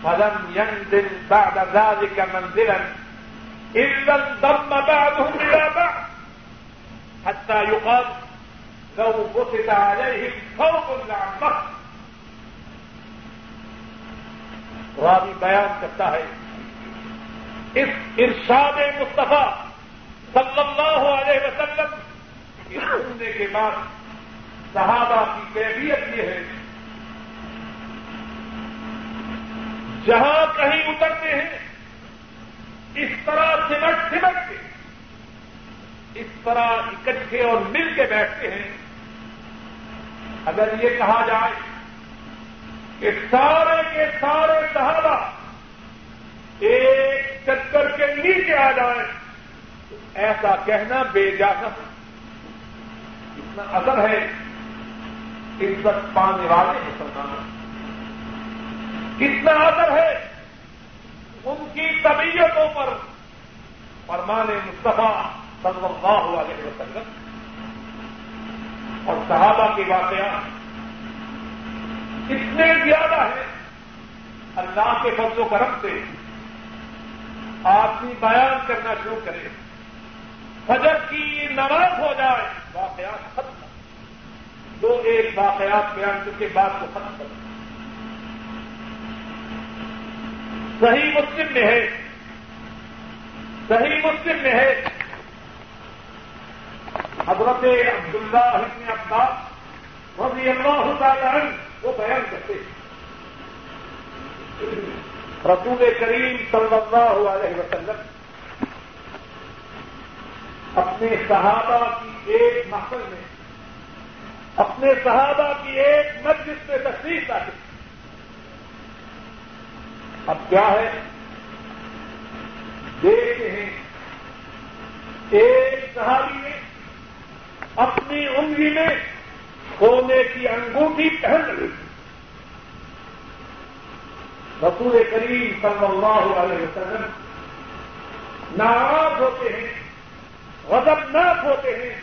فلم ينزل بعد ذلك منزلا إلا انضم بعضهم إلى بعض حتى يقال لو بسط عليهم ثوب لعمه راوی بیان کرتا ہے اس ارشاد مصطفیٰ صلی اللہ علیہ وسلم کے سننے کے بعد صحابہ کی کیفیت یہ ہے جہاں کہیں اترتے ہیں، اس طرح سمٹ سمٹ کے، اس طرح اکٹھے اور مل کے بیٹھتے ہیں۔ اگر یہ کہا جائے کہ سارے کے سارے صحابہ ایک چکر کے نیچے آ جائیں تو ایسا کہنا بے جانا اتنا اثر ہے۔ عزت پانے والے مسلمانوں کتنا اثر ہے۔ ان کی طبیعتوں پر۔ فرمان مصطفیٰ صلی اللہ علیہ وسلم۔ اور صحابہ کے واقعات۔ اتنے زیادہ ہیں۔ اللہ کے فضل و کرم سے۔ آدمی بیان کرنا شروع کرے۔ فجر کی نماز ہو جائے، واقعات ختم۔ دو ایک واقعات بیان کر کے بعد کو ختم کر صحیح مسلم میں ہے۔ صحیح مسلم میں ہے۔ حضرت عبداللہ ابن عباس رضی اللہ تعالی عنہ وہ بیان کرتے ہیں۔ رسول کریم صلی اللہ علیہ وسلم اپنے صحابہ کی ایک محفل میں، اپنے صحابہ کی ایک مجلس میں تشریف لاتے اب کیا ہے؟ دیکھتے ہیں، ایک صحابی نے اپنی انگلی میں سونے کی انگوٹھی پہن رہی رسول کریم صلی اللہ علیہ وسلم ناراض ہوتے ہیں، غضبناک ہوتے ہیں،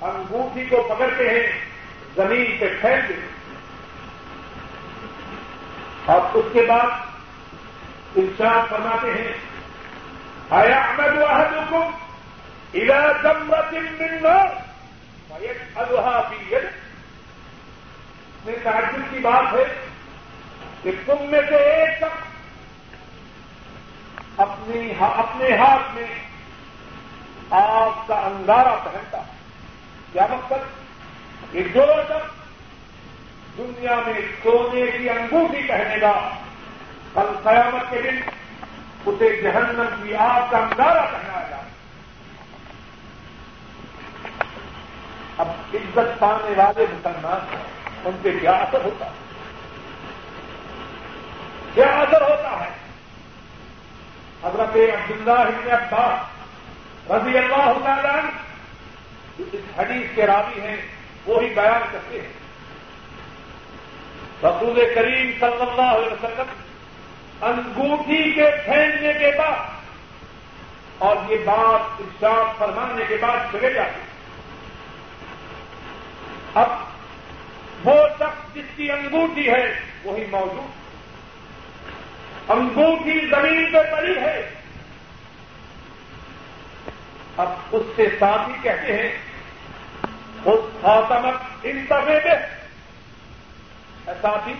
انگوٹھی کو پکڑتے ہیں، زمین پہ پھیل دیتے ہیں۔ اور اس کے بعد ارشاد فرماتے ہیں، آیا احمد واحد حکم الا جمرت من نار؟ الحا بھی میں تعجب کی بات ہے کہ تم میں سے ایک تک اپنی اپنے ہاتھ میں آپ کا انگارہ پہنتا کیا مقصد؟ کہ جو تک دنیا میں سونے کی انگوٹھی پہنے گا، کل قیامت کے دن اسے جہنم کی آگ کا انگارہ پہنایا جائے۔ اب عزت پانے والے مسلمان ان پہ کیا اثر ہوتا ہے؟ کیا اثر ہوتا ہے؟ حضرت عبداللہ ابن عباس رضی اللہ تعالیٰ اس حدیث کے راوی ہیں، وہی بیان کرتے ہیں۔ رسول کریم صلی اللہ علیہ وسلم انگوٹھی کے پھینکنے کے بعد، اور یہ بات ارشاد فرمانے کے بعد چلے جاتے اب وہ شخص جس کی انگوٹھی ہے، وہی موجود انگوٹھی زمین پہ پڑی ہے اب اس سے ساتھ ہی کہتے ہیں اس خاتمت ان دفے میں۔ ساتھی،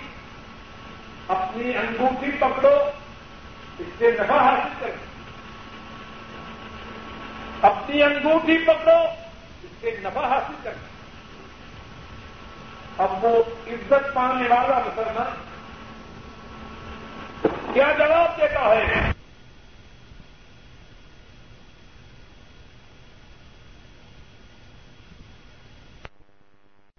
اپنی انگوٹھی پکڑو، اس سے نفع حاصل کرو۔ اپنی انگوٹھی پکڑو، اس سے نفع حاصل کرو۔ اب وہ عزت پانے والا مسلمان کیا جواب دیتا ہے؟